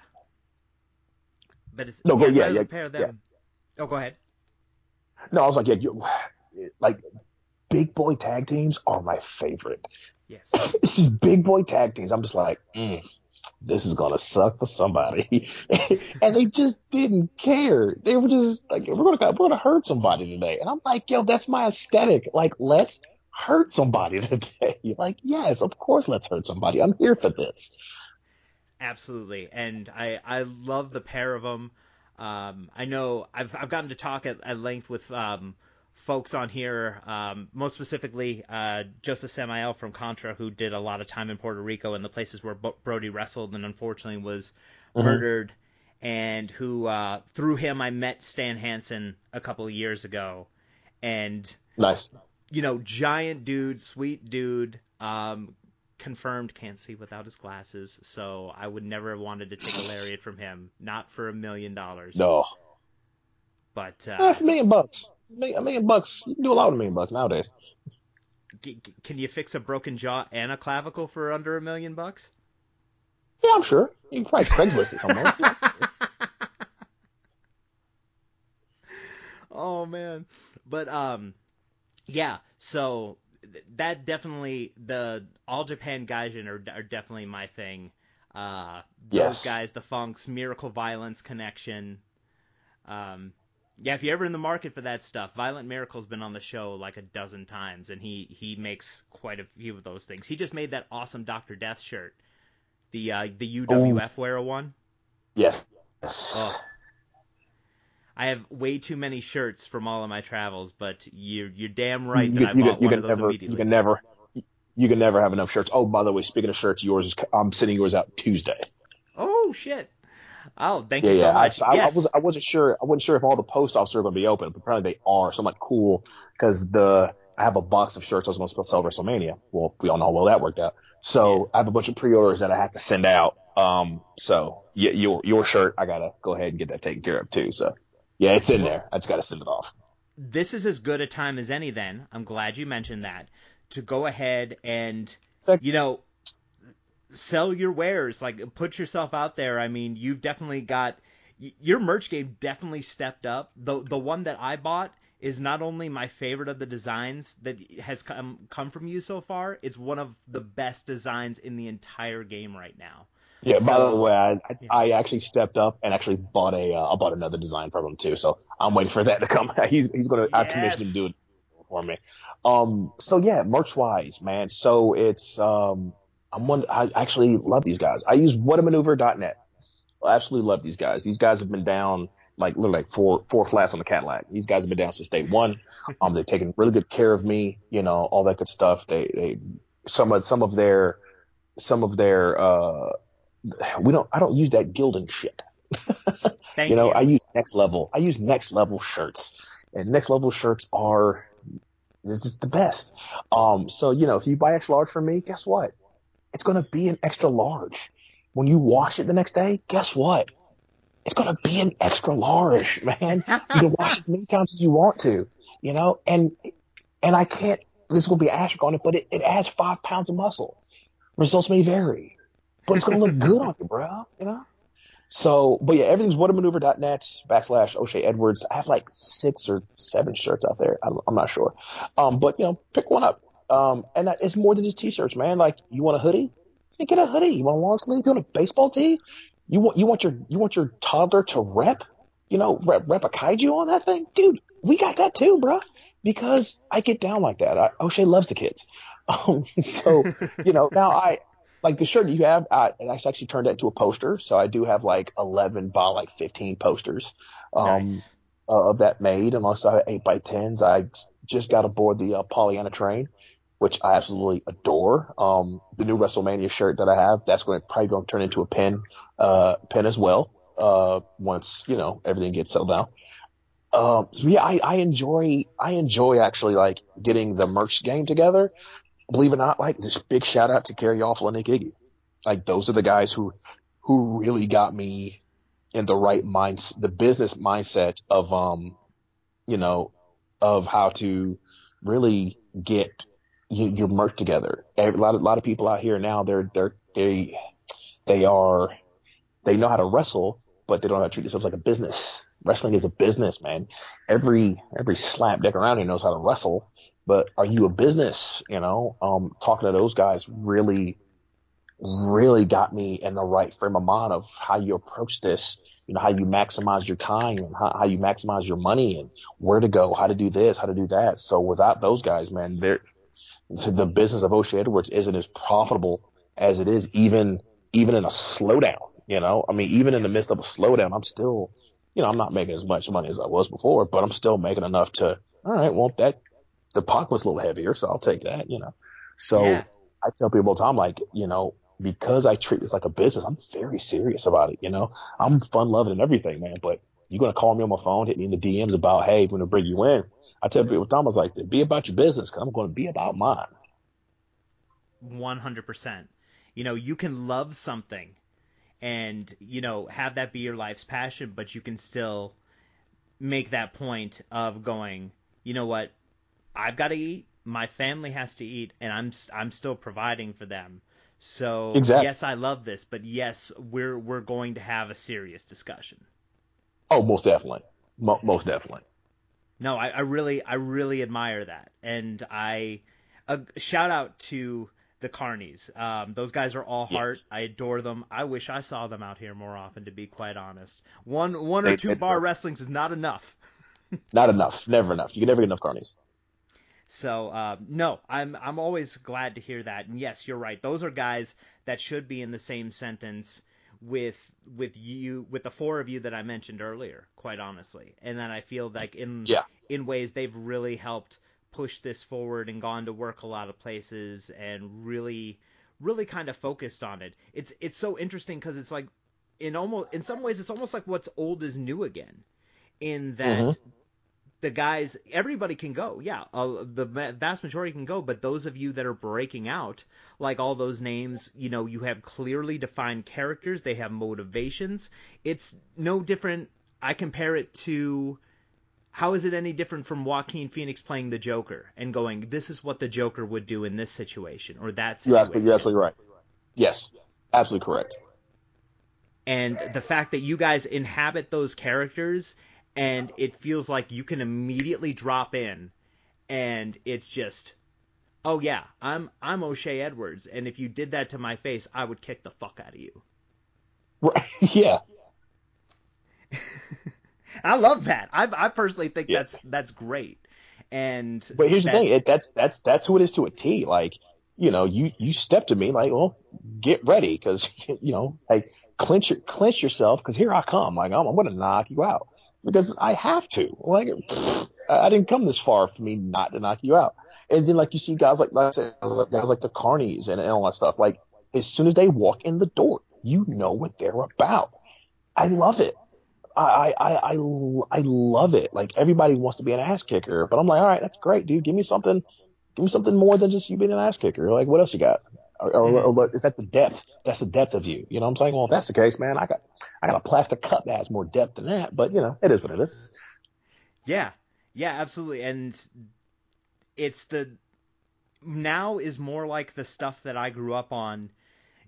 But it's No, go- yeah, it's yeah, yeah, pair of them. Oh, go ahead. No, I was like, yeah, you, like big boy tag teams are my favorite. Yes. it's just big boy tag teams. I'm just like, mm, this is gonna suck for somebody, and they just didn't care. They were just like, we're gonna we're gonna hurt somebody today, and I'm like, yo, that's my aesthetic. Like, let's hurt somebody today. Like, yes, of course, let's hurt somebody. I'm here for this. Absolutely, and I I love the pair of them. Um, I know I've I've gotten to talk at, at length with um, folks on here, um, most specifically uh, Joseph Samael from Contra, who did a lot of time in Puerto Rico and the places where Bo- Brody wrestled and unfortunately was Mhm. murdered, and who uh, through him I met Stan Hansen a couple of years ago, and Nice. you know, giant dude, sweet dude. Um, confirmed can't see without his glasses, so I would never have wanted to take a lariat from him, not for a million dollars. No, But uh, for a million bucks, a million, bucks, you can do a lot with a million bucks nowadays. can you fix a broken jaw and a clavicle for under a million bucks? Yeah, I'm sure. You can probably Craigslist it somewhere. oh man, but um, yeah. So that definitely the all Japan Gaijin are, are definitely my thing. Uh, those Yes. guys, the Funks, Miracle Violence Connection. Um, yeah, if you're ever in the market for that stuff, Violent Miracle's been on the show like a dozen times, and he he makes quite a few of those things. He just made that awesome Doctor Death shirt, the uh, the UWF wearer one. yes. Yes. Oh. I have way too many shirts from all of my travels, but you're you're damn right that you, I you, bought you one of those never, immediately. You can never, you can never have enough shirts. Oh, by the way, speaking of shirts, yours is. I'm sending yours out Tuesday. Oh shit! Oh, thank Yeah, you so yeah. I, much. I, yes. I was, I wasn't sure. I wasn't sure if all the post offices are going to be open, but apparently they are. So I'm like, cool, because the I have a box of shirts I was going to sell at WrestleMania. Well, we all know how well that worked out. So I have a bunch of pre-orders that I have to send out. Um, so yeah, your your shirt, I gotta go ahead and get that taken care of too. So yeah, it's in there. I just gotta send it off. this is as good a time as any. Then I'm glad you mentioned that to go ahead and you know sell your wares, like put yourself out there. I mean, you've definitely got your merch game definitely stepped up. The the one that I bought is not only my favorite of the designs that has come come from you so far, it's one of the best designs in the entire game right now. Yeah. by the way, I, Yeah. I actually stepped up and actually bought a uh, I bought another design from him too. So I'm waiting for that to come. He's he's gonna I commissioned him to do it for me. Um. So yeah, merch wise, man. So it's um. I'm one. I actually love these guys. I use whatamaneuver.net. I absolutely love these guys. These guys have been down like literally like four four flats on the Cadillac. These guys have been down since day one. Um, they've taken really good care of me. You know, all that good stuff. They they some of some of their some of their uh we don't I don't use that Gildan shit. Thank you know, you. I use next level. I use next level shirts, and next level shirts are it's just the best. Um, so you know, if you buy extra large from me, guess what? It's gonna be an extra large. When you wash it the next day, guess what? It's gonna be an extra large, man. You can wash it as many times as you want to, you know, and and I can't. This will be asterisk on it, but it, it adds five pounds of muscle. Results may vary, but it's gonna look good on you, bro. You know. So, but yeah, everything's whatamaneuver.net backslash O'Shay Edwards. I have like six or seven shirts out there. I'm, I'm not sure. Um, but you know, pick one up. Um, and that, it's more than just t-shirts, man. Like, you want a hoodie? You get a hoodie. You want a long sleeve? You want a baseball tee? You want you want your you want your toddler to rep, you know, rep, rep a kaiju on that thing, dude. We got that too, bro. Because I get down like that. I, O'Shay loves the kids. Um, so you know now I like the shirt you have. I, I actually turned that into a poster. So I do have like 11 by like 15 posters. Um, nice. uh, of that made, and also have eight by tens. I just got aboard the uh, Pollyanna train, which I absolutely adore. Um, the new WrestleMania shirt that I have, that's going to probably going to turn into a pin, uh, pin as well. Uh, once you know everything gets settled down. Um, yeah, I, I enjoy, I enjoy actually like getting the merch game together. Believe it or not, like this big shout out to Gary Awful and Nick Iggy. Like those are the guys who, who really got me in the right minds, the business mindset of, um, you know, of how to really get you, your merch together. A lot of, lot of people out here now, they're, they're, they, they are, they know how to wrestle, but they don't know how to treat themselves like a business. Wrestling is a business, man. Every, every slap dick around here knows how to wrestle, but are you a business? You know, um, talking to those guys really, really got me in the right frame of mind of how you approach this, you know, how you maximize your time and how, how you maximize your money and where to go, how to do this, how to do that. So without those guys, man, they're, the business of O'Shay Edwards isn't as profitable as it is even, even in a slowdown, you know, I mean, even in the midst of a slowdown, I'm still, you know, I'm not making as much money as I was before, but I'm still making enough to, all right, well, that, the puck was a little heavier, so I'll take that, you know. So Yeah. I tell people all the time, like, you know, because I treat this like a business, I'm very serious about it. You know, I'm fun loving and everything, man. But you're gonna call me on my phone, hit me in the DMs about, hey, we're gonna bring you in. I tell people all the time, I like, be about your business, cause I'm gonna be about mine. 100%. You know, you can love something and, you know, have that be your life's passion, but you can still make that point of going, you know what? I've got to eat, my family has to eat, and I'm I'm still providing for them. So, Exactly. yes, I love this, but yes, we're we're going to have a serious discussion. Oh, most definitely, Mo- most definitely. No, I, I really I really admire that, and I a shout out to the Carnies. Um, those guys are all heart. Yes. I adore them. I wish I saw them out here more often, to be quite honest. One one or They- two bar wrestlings is not enough. Not enough, never enough. You can never get enough carnies. So uh, no, I'm I'm always glad to hear that. And yes, you're right. Those are guys that should be in the same sentence with with you with the four of you that I mentioned earlier. Quite honestly, and then I feel like in Yeah. in ways they've really helped push this forward and gone to work a lot of places and really really kind of focused on it. It's it's so interesting because it's like in almost in some ways it's almost like what's old is new again in that Mhm. The guys everybody can go yeah uh, the vast majority can go but those of you that are breaking out like all those names you know you have clearly defined characters they have motivations it's no different i compare it to how is it any different from Joaquin Phoenix playing the Joker and going, this is what the Joker would do in this situation or that You're situation? absolutely, you're absolutely right. Yes, absolutely correct. and the fact that you guys inhabit those characters and it feels like you can immediately drop in and it's just oh yeah i'm i'm o'shay edwards and if you did that to my face i would kick the fuck out of you Right. yeah. i love that i, I personally think Yeah. that's that's great and But here's that- the thing, it, that's that's that's who it is to a T. Like, you know, you you step to me like, well, get ready because you know, like clench your clench yourself because here I come. Like, I'm, I'm gonna knock you out because I have to. Like, pfft, I didn't come this far for me not to knock you out. And then like you see guys like like I said, guys like, the Carnies and, and all that stuff. Like, as soon as they walk in the door, you know what they're about. I love it. I, I, I, I love it. Like everybody wants to be an ass kicker, but I'm like, all right, that's great, dude. Give me something, give me something more than just you being an ass kicker. Like, what else you got? Or, or, Mhm. or is that the depth? That's the depth of you. You know what I'm saying? Well, if that's the case, man, I got, I got a plastic cup that has more depth than that, but you know, it is what it is. Yeah, yeah, absolutely. And it's the now is more like the stuff that I grew up on.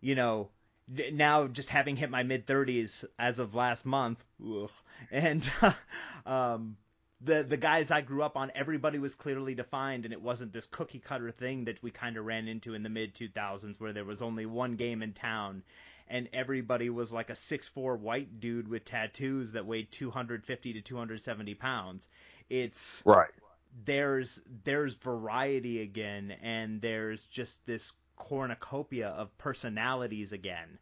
You know, now just having hit my mid thirties as of last month, ugh, and um, the the guys I grew up on, everybody was clearly defined, and it wasn't this cookie cutter thing that we kind of ran into in the mid two thousands, where there was only one game in town. and everybody was like a six four white dude with tattoos that weighed 250 to 270 pounds. It's Right. there's there's variety again and there's just this cornucopia of personalities again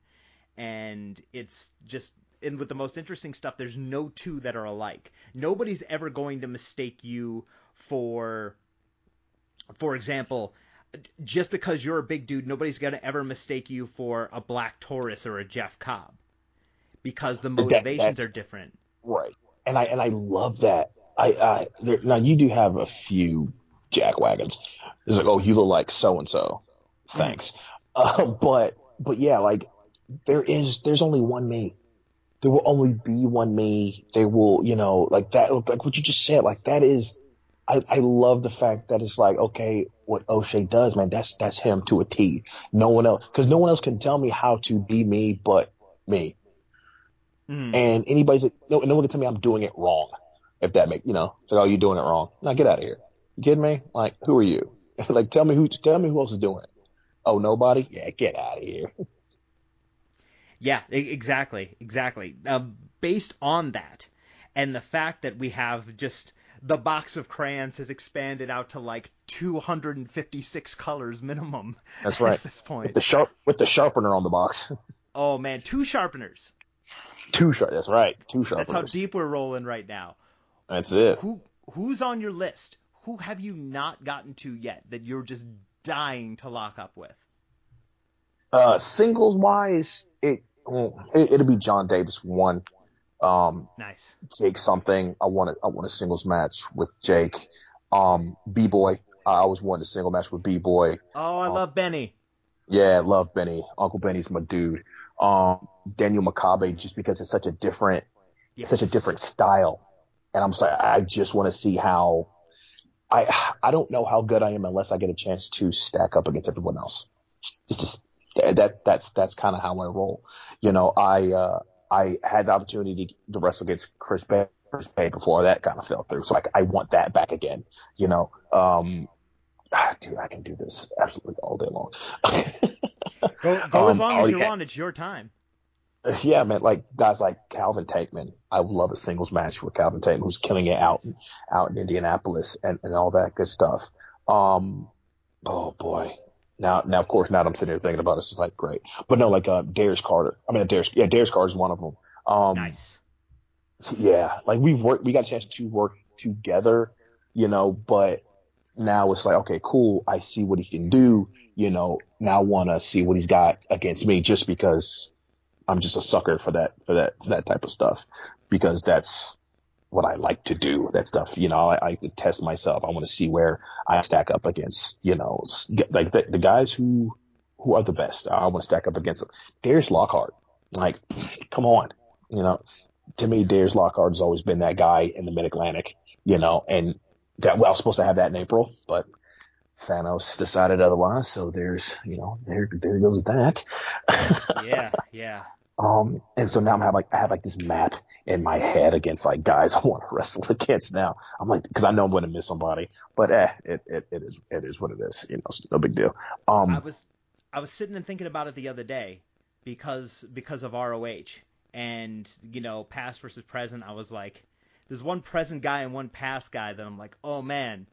and it's just and with the most interesting stuff there's no two that are alike nobody's ever going to mistake you for for example just because you're a big dude nobody's going to ever mistake you for a black taurus or a jeff cobb because the motivations that's- are different Right. And I and I love that. I, I there, now you do have a few jack wagons. It's like, oh, you look like so and so. Thanks. Uh, but but yeah, like there is there's only one me. There will only be one me. They will, you know, like that, like what you just said, like that is. I, I love the fact that it's like, okay, what O'Shay does, man, that's that's him to a T. No one else, because no one else can tell me how to be me but me Mhm. and anybody's like, no, no one can tell me I'm doing it wrong. If that make you know, it's like, oh, you're doing it wrong. Now get out of here. You kidding me? Like, who are you? like, tell me who, tell me who else is doing it. Oh, nobody? Yeah, get out of here. Yeah, exactly, exactly. Um, based on that, and the fact that we have just the box of crayons has expanded out to like 256 colors minimum. That's right. At this point. With the sharp, with the sharpener on the box. Oh man, two sharpeners. Two sharp. That's right. Two sharpeners. That's how deep we're rolling right now. That's it. Who who's on your list? Who have you not gotten to yet that you're just dying to lock up with? Uh, singles wise, it, it it'll be Jon Davis one. Um, Nice. Jake something. I want a, I want a singles match with Jake. Um, B boy. I always wanted a single match with B boy. Oh, I Oh. love Benny. Yeah, love Benny. Uncle Benny's my dude. Um, Daniel Makabe, just because it's such a different, Yes. such a different style. And I'm sorry, I just want to see how, I, I don't know how good I am unless I get a chance to stack up against everyone else. It's just, that's, that's, that's kind of how I roll. You know, I, uh, I had the opportunity to wrestle against Chris Bey, Chris Bey before that kind of fell through. So I, I want that back again, you know, um, dude, I can do this absolutely all day long. Go, go as Um, long oh, as you yeah. want. It's your time. Yeah, man, like guys like Calvin Tankman. I would love a singles match with Calvin Tankman, who's killing it out in, out in Indianapolis and, and all that good stuff. Um, oh boy. Now, now, of course, now that I'm sitting here thinking about it, it's just like great. But no, like, uh, Darius Carter. I mean, Darius, yeah, Darius Carter is one of them. Um, Nice. yeah, like we've worked, we got a chance to work together, you know, but now it's like, okay, cool. I see what he can do, you know, now want to see what he's got against me just because I'm just a sucker for that, for that, for that type of stuff because that's what I like to do. That stuff, you know, I, I like to test myself. I want to see where I stack up against, you know, like the, the guys who, who are the best. I want to stack up against them. Darius Lockhart, like, come on, you know, to me, Darius Lockhart has always been that guy in the Mid Atlantic, you know, and that well, I was supposed to have that in April, but Thanos decided otherwise. So there's, you know, there, there goes that. Yeah, yeah. Um, and so now I'm have like, I have like this map in my head against like guys I want to wrestle against now. I'm like, cause I know I'm going to miss somebody, but eh, it, it, it is, it is what it is. You know, it's no big deal. Um, I was I was sitting and thinking about it the other day because because of ROH and you know past versus present. I was like, there's one present guy and one past guy that I'm like, oh man,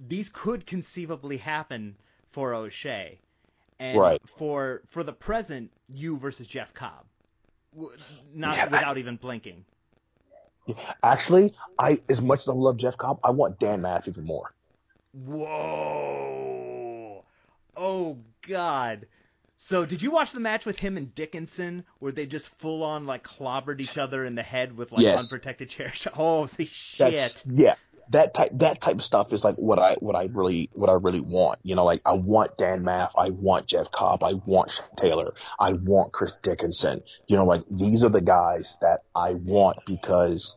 these could conceivably happen for O'Shay, and Right. for for the present, you versus Jeff Cobb, not Yeah, I- without even blinking. actually, I, as much as I love Jeff Cobb, I want Dan Maff even more. Whoa! Oh God! So did you watch the match with him and Dickinson where they just full on like clobbered each other in the head with like Yes. unprotected chair shots? Holy shit! That's yeah. That type that type of stuff is like what I what I really what I really want. You know, like I want Dan Maff, I want Jeff Cobb, I want Sean Taylor, I want Chris Dickinson. You know, like these are the guys that I want because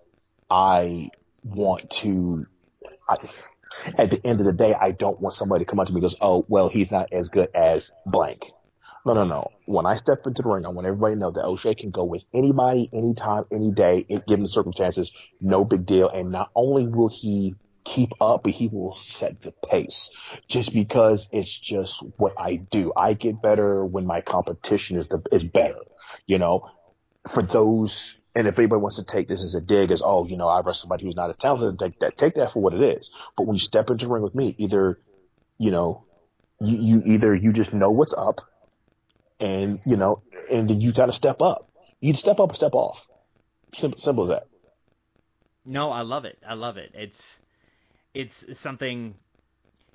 I want to. I, at the end of the day, I don't want somebody to come up to me and goes, "Oh, well, he's not as good as blank." No, no, no. When I step into the ring, I want everybody to know that O'Shay can go with anybody, anytime, any day, given the circumstances. No big deal. And not only will he keep up, but he will set the pace just because it's just what I do. I get better when my competition is the, is better, you know, for those. And if anybody wants to take this as a dig as, oh, you know, I wrestle somebody who's not as talented, take that, take that for what it is. But when you step into the ring with me, either, you know, you, you either you just know what's up and, you know, and then you got to step up. You step up or step off. Simple, simple as that. No, I love it. I love it. It's it's something.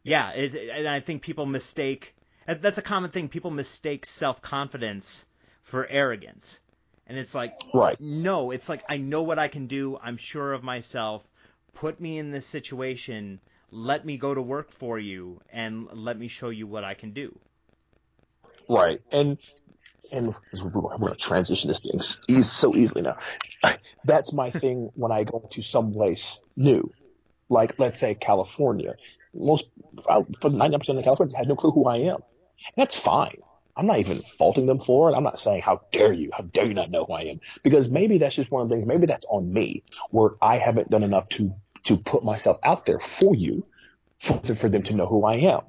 Yeah, it, and I think people mistake. That's a common thing. People mistake self confidence for arrogance, and it's like, right? No, it's like I know what I can do. I'm sure of myself. Put me in this situation. Let me go to work for you, and let me show you what I can do. Right, and and we're going to transition this thing so easily now. That's my thing when I go to some place new, like let's say California. Most uh, for ninety percent of the California has no clue who I am. That's fine. I'm not even faulting them for it. I'm not saying how dare you, how dare you not know who I am, because maybe that's just one of the things. Maybe that's on me where I haven't done enough to to put myself out there for you, for, for them to know who I am.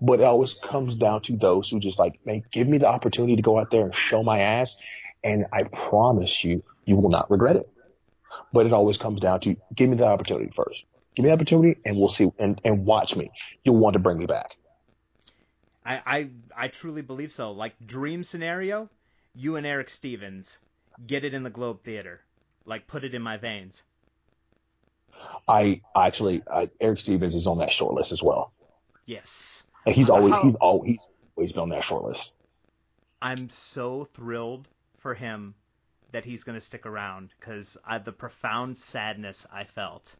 But it always comes down to those who just like, man, give me the opportunity to go out there and show my ass. And I promise you, you will not regret it. But it always comes down to give me the opportunity first. Give me the opportunity and we'll see and, and watch me. You'll want to bring me back. I, I, I truly believe so. Like dream scenario, you and Erick Stevens get it in the Globe Theater. Like put it in my veins. I actually, I, Erick Stevens is on that short list as well. Yes. He's always How, he's always he's always been on that short list. I'm so thrilled for him that he's going to stick around because the profound sadness I felt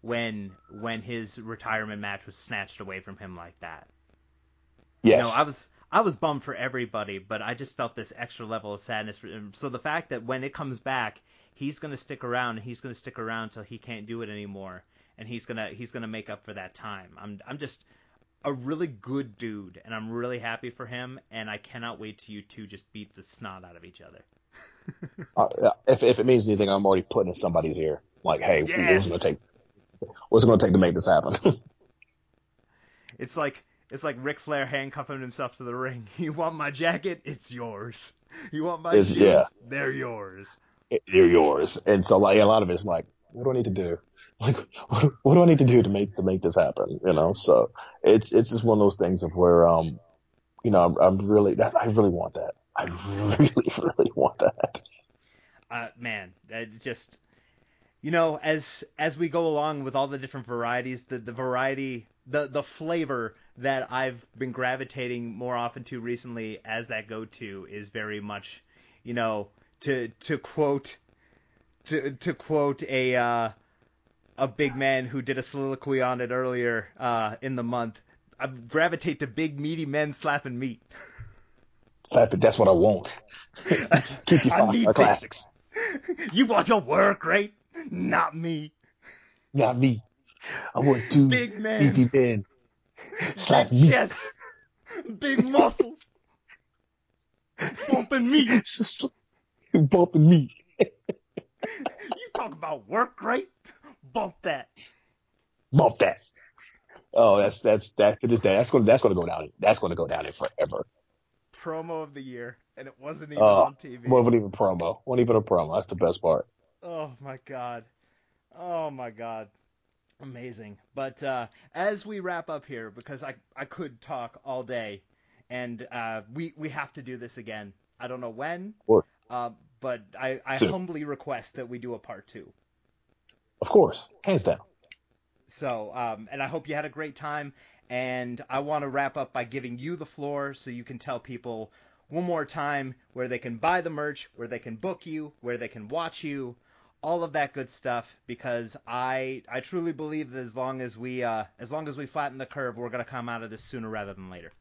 when when his retirement match was snatched away from him like that. Yes. You know, I was I was bummed for everybody, but I just felt this extra level of sadness for him. So the fact that when it comes back, he's going to stick around and he's going to stick around until he can't do it anymore and he's going to he's going to make up for that time. I'm I'm just a really good dude, and I'm really happy for him. And I cannot wait to you two just beat the snot out of each other. uh, if if it means anything, I'm already putting in somebody's ear. Like, hey, yes. what's it gonna take? What's it gonna take to make this happen? it's like it's like Ric Flair handcuffing himself to the ring. You want my jacket? It's yours. You want my it's, shoes? Yeah. They're yours. They're yours. And so like a lot of it's like, what do I need to do? like, what, what, do I need to do to make to make this happen? You know, so it's it's just one of those things of where, um, you know, I'm, I'm really that I really want that. I really really want that. Uh, man, just you know, as as we go along with all the different varieties, the the variety, the the flavor that I've been gravitating more often to recently as that go to is very much, you know, to to quote to to quote a uh, a big man who did a soliloquy on it earlier uh, in the month. I gravitate to big meaty men slapping meat. Slap it. That's what I want. Keep five star classics. You want your work right? Not me. Not me. I want two big men. beefy men. Slap big me. chest. Big muscles. Bumping meat. Bumping meat. you talk about work right? Bump that. Bump that. Oh, that's that's that to this day. That's gonna that's going to go down. That's going to go down in forever. Promo of the year, and it wasn't even uh, on TV. Wasn't even promo. Wasn't even a promo. That's the best part. Oh my god. Oh my god. Amazing. But uh, as we wrap up here, because I I could talk all day, and uh, we we have to do this again. I don't know when. Uh, but I, I humbly request that we do a part two. Of course, hands down. So, um, and I hope you had a great time. And I want to wrap up by giving you the floor so you can tell people one more time where they can buy the merch, where they can book you, where they can watch you, all of that good stuff. Because I I truly believe that as long as we uh, as long as we flatten the curve, we're gonna come out of this sooner rather than later.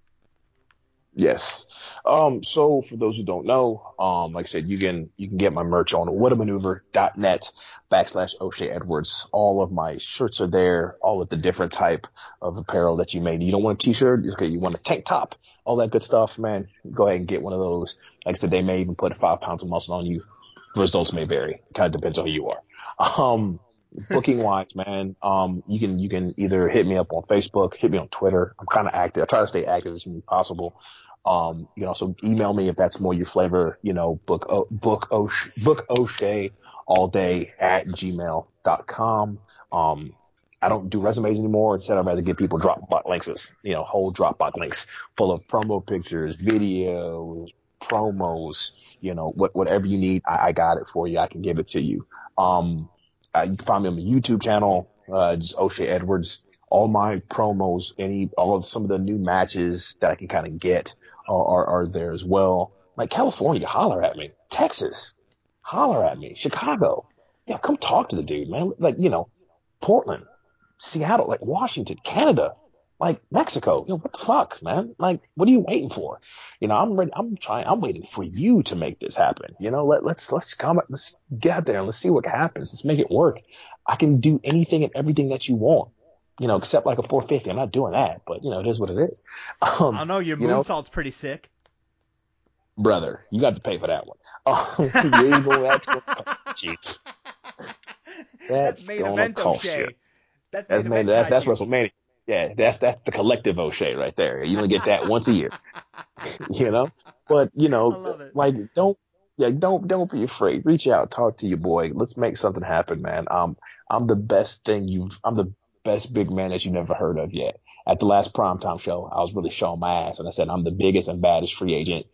Yes. Um, so for those who don't know, um, like I said, you can, you can get my merch on whatamaneuver.net backslash O'Shay Edwards. All of my shirts are there, all of the different type of apparel that you may need. You don't want a t-shirt? Okay. You want a tank top, all that good stuff, man. Go ahead and get one of those. Like I said, they may even put five pounds of muscle on you. Results may vary. Kind of depends on who you are. Um, booking wise, man, um, you can you can either hit me up on Facebook, hit me on Twitter. I'm kind of active. I try to stay active as possible. Um, you know, so email me if that's more your flavor. You know, book o, book O'Shay, book O'Shay all day at gmail.com. Um, I don't do resumes anymore. Instead, I'd rather give people Dropbox links, you know, whole Dropbox links full of promo pictures, videos, promos, you know, what, whatever you need, I, I got it for you. I can give it to you. Um, uh, you can find me on the YouTube channel, uh, just O'Shay Edwards. All my promos, any, all of some of the new matches that I can kind of get are, are, are there as well. Like California, holler at me. Texas, holler at me. Chicago, yeah, come talk to the dude, man. Like, you know, Portland, Seattle, like Washington, Canada, like Mexico. You know, what the fuck, man? Like, what are you waiting for? You know, I'm ready. I'm trying. I'm waiting for you to make this happen. You know, let, let's let's come. Let's get out there and let's see what happens. Let's make it work. I can do anything and everything that you want. You know, except like a 450. I'm not doing that, but you know, it is what it is. Um, I know your moonsault's pretty sick. Brother, you got to pay for that one. Um, you know, that's gonna cost you. That's, that's main gonna event cost you. That's That's main main, event that's that's WrestleMania. Yeah, that's that's the collective O'Shay right there. You only get that once a year. you know, but you know, like don't yeah, don't don't be afraid. Reach out, talk to your boy. Let's make something happen, man. Um, I'm the best thing you've. I'm the best big man that you never heard of yet. At the last primetime show, I was really showing my ass, and I said I'm the biggest and baddest free agent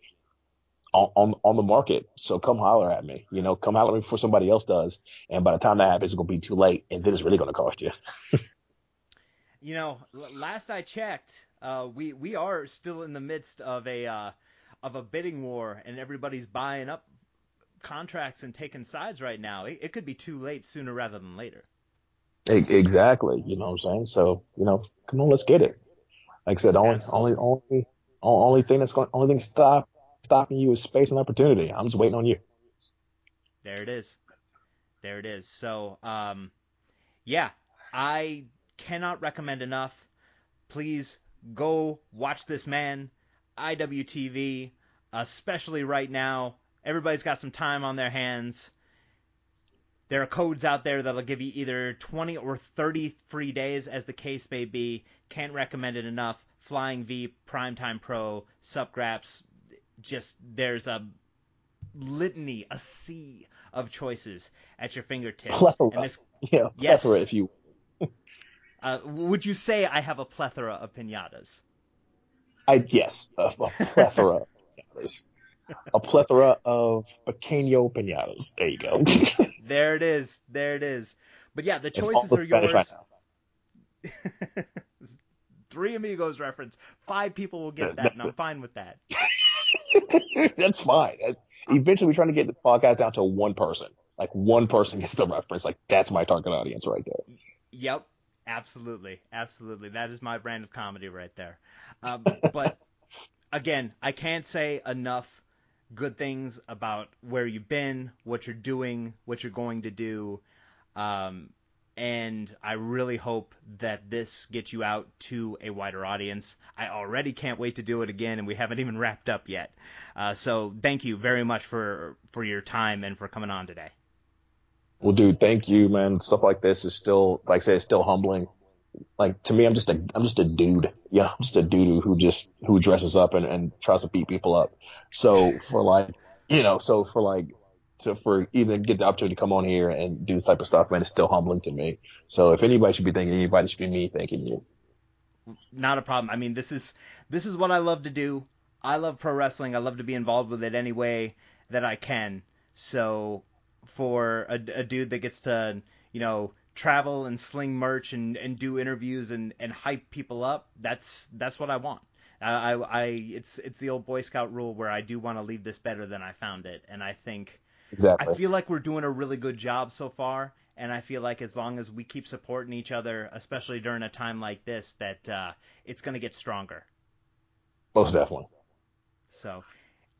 on, on on the market. So come holler at me. You know, come holler at me before somebody else does. And by the time that happens, it's gonna be too late, and then it's really gonna cost you. You know, l- last I checked, uh, we we are still in the midst of a uh, of a bidding war, and everybody's buying up contracts and taking sides right now. It, it could be too late sooner rather than later. Exactly. You know what I'm saying? So, you know, come on, let's get it. Like I said, only, Absolutely. only, only, only thing that's going, only thing stop, stopping you is space and opportunity. I'm just waiting on you. There it is. There it is. So, um, yeah, I cannot recommend enough. Please go watch this man, IWTV, especially right now. Everybody's got some time on their hands. There are codes out there that'll give you either 20 or 30 free days, as the case may be. Can't recommend it enough. Flying V, Primetime Pro, Subgraps. Just there's a litany, a sea of choices at your fingertips. Plethora. And this, Yeah, Yes. if you, uh, would you say I have a plethora of pinatas? I, yes, a, a plethora of pinatas. A plethora of pequeño pinatas. There you go. There it is. There it is. But yeah, the choices the are yours. Three Amigos reference. Five people will get That- that, and I'm fine with that. That's fine. Eventually, we're trying to get this podcast down to one person. Like one person gets the reference. Like that's my target audience right there. Yep, absolutely, absolutely. That is my brand of comedy right there. Um, but again, I can't say enough good things about where you've been, what you're doing, what you're going to do. Um, and I really hope that this gets you out to a wider audience. I already can't wait to do it again, and we haven't even wrapped up yet. Uh, so thank you very much for for your time and for coming on today. Well, dude, thank you, man. Stuff like this is still, like I say, it's still humbling. Like to me, I'm just a, I'm just a dude. Yeah, I'm just a dude who just who dresses up and, and tries to beat people up. So for like, you know, so for like, to for even get the opportunity to come on here and do this type of stuff, man, it's still humbling to me. So if anybody should be thanking anybody, should be me thanking you. not a problem. I mean, this is this is what I love to do. I love pro wrestling. I love to be involved with it any way that I can. So for a, a dude that gets to you know travel and sling merch and, and do interviews and, and hype people up, that's that's what I want. I, I, I it's it's the old Boy Scout rule where I do want to leave this better than I found it, and I think Exactly. I feel like we're doing a really good job so far, and I feel like as long as we keep supporting each other, especially during a time like this, that uh, it's going to get stronger. Most definitely. So,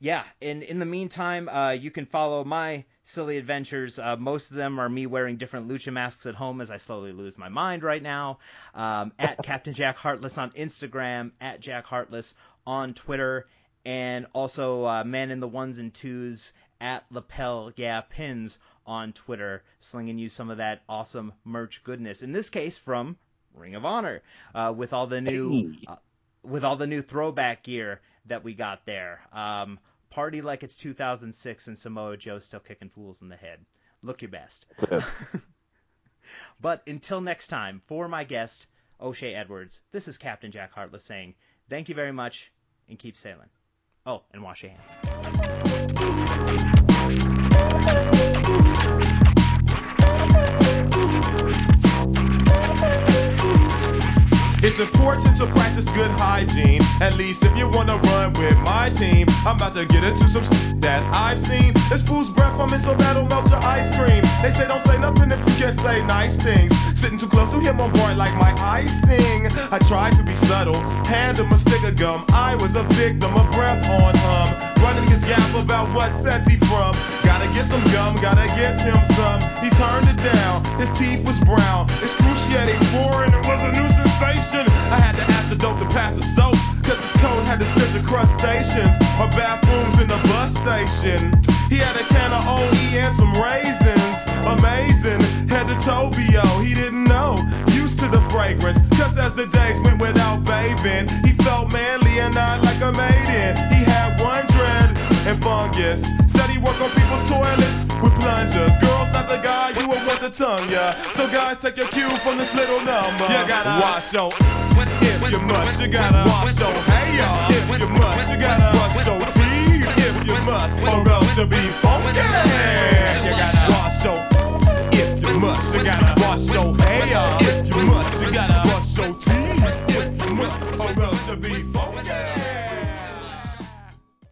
yeah. In in the meantime, uh, you can follow my silly adventures. Uh, most of them are me wearing different lucha masks at home as I slowly lose my mind right now. Um, at Captain Jack Heartless on Instagram, at Jack Heartless on Twitter, and also uh, Man in the Ones and Twos at lapel yeah pins on Twitter, slinging you some of that awesome merch goodness. In this case, from Ring of Honor, uh, with all the new uh, with all the new throwback gear that we got there. Um, party like it's 2006 and Samoa Joe still kicking fools in the head. Look your best. But until next time, for my guest, O'Shay Edwards, this is Captain Jack Heartless saying thank you very much and keep sailing. Oh, and wash your hands. It's important to practice good hygiene. At least if you wanna run with my team. I'm about to get into some that I've seen. This fool's breath on me so it'll melt your ice cream. They say don't say nothing if you can't say nice things. Sitting too close to him on board like my eye sting. I tried to be subtle, hand him a stick of gum. I was a victim of breath on hum. Running his yap about what set he from. Gotta get some gum, gotta get him some. He turned it down, his teeth was brown. Excruciating foreign, it was a new sensation. I had to ask the dope to pass the soap. Cause his coat had the stench of crustaceans or bathrooms in the bus station. He had a can of OE and some raisins. Amazing, head to Tobio, he didn't know. Used to the fragrance, cause as the days went without bathing, he felt manly and not like a maiden. He and fungus. Said he worked on people's toilets with plungers. Girls, not the guy you would want to tongue ya. So guys, take your cue from this little number. You gotta wash your if you must. You gotta wash your hair. If you must. You gotta brush your teeth. If you must, or else you'll be funky. You gotta wash your if you must. You gotta wash your hair. If you must. You gotta brush your teeth. If you must, or else you'll be funky.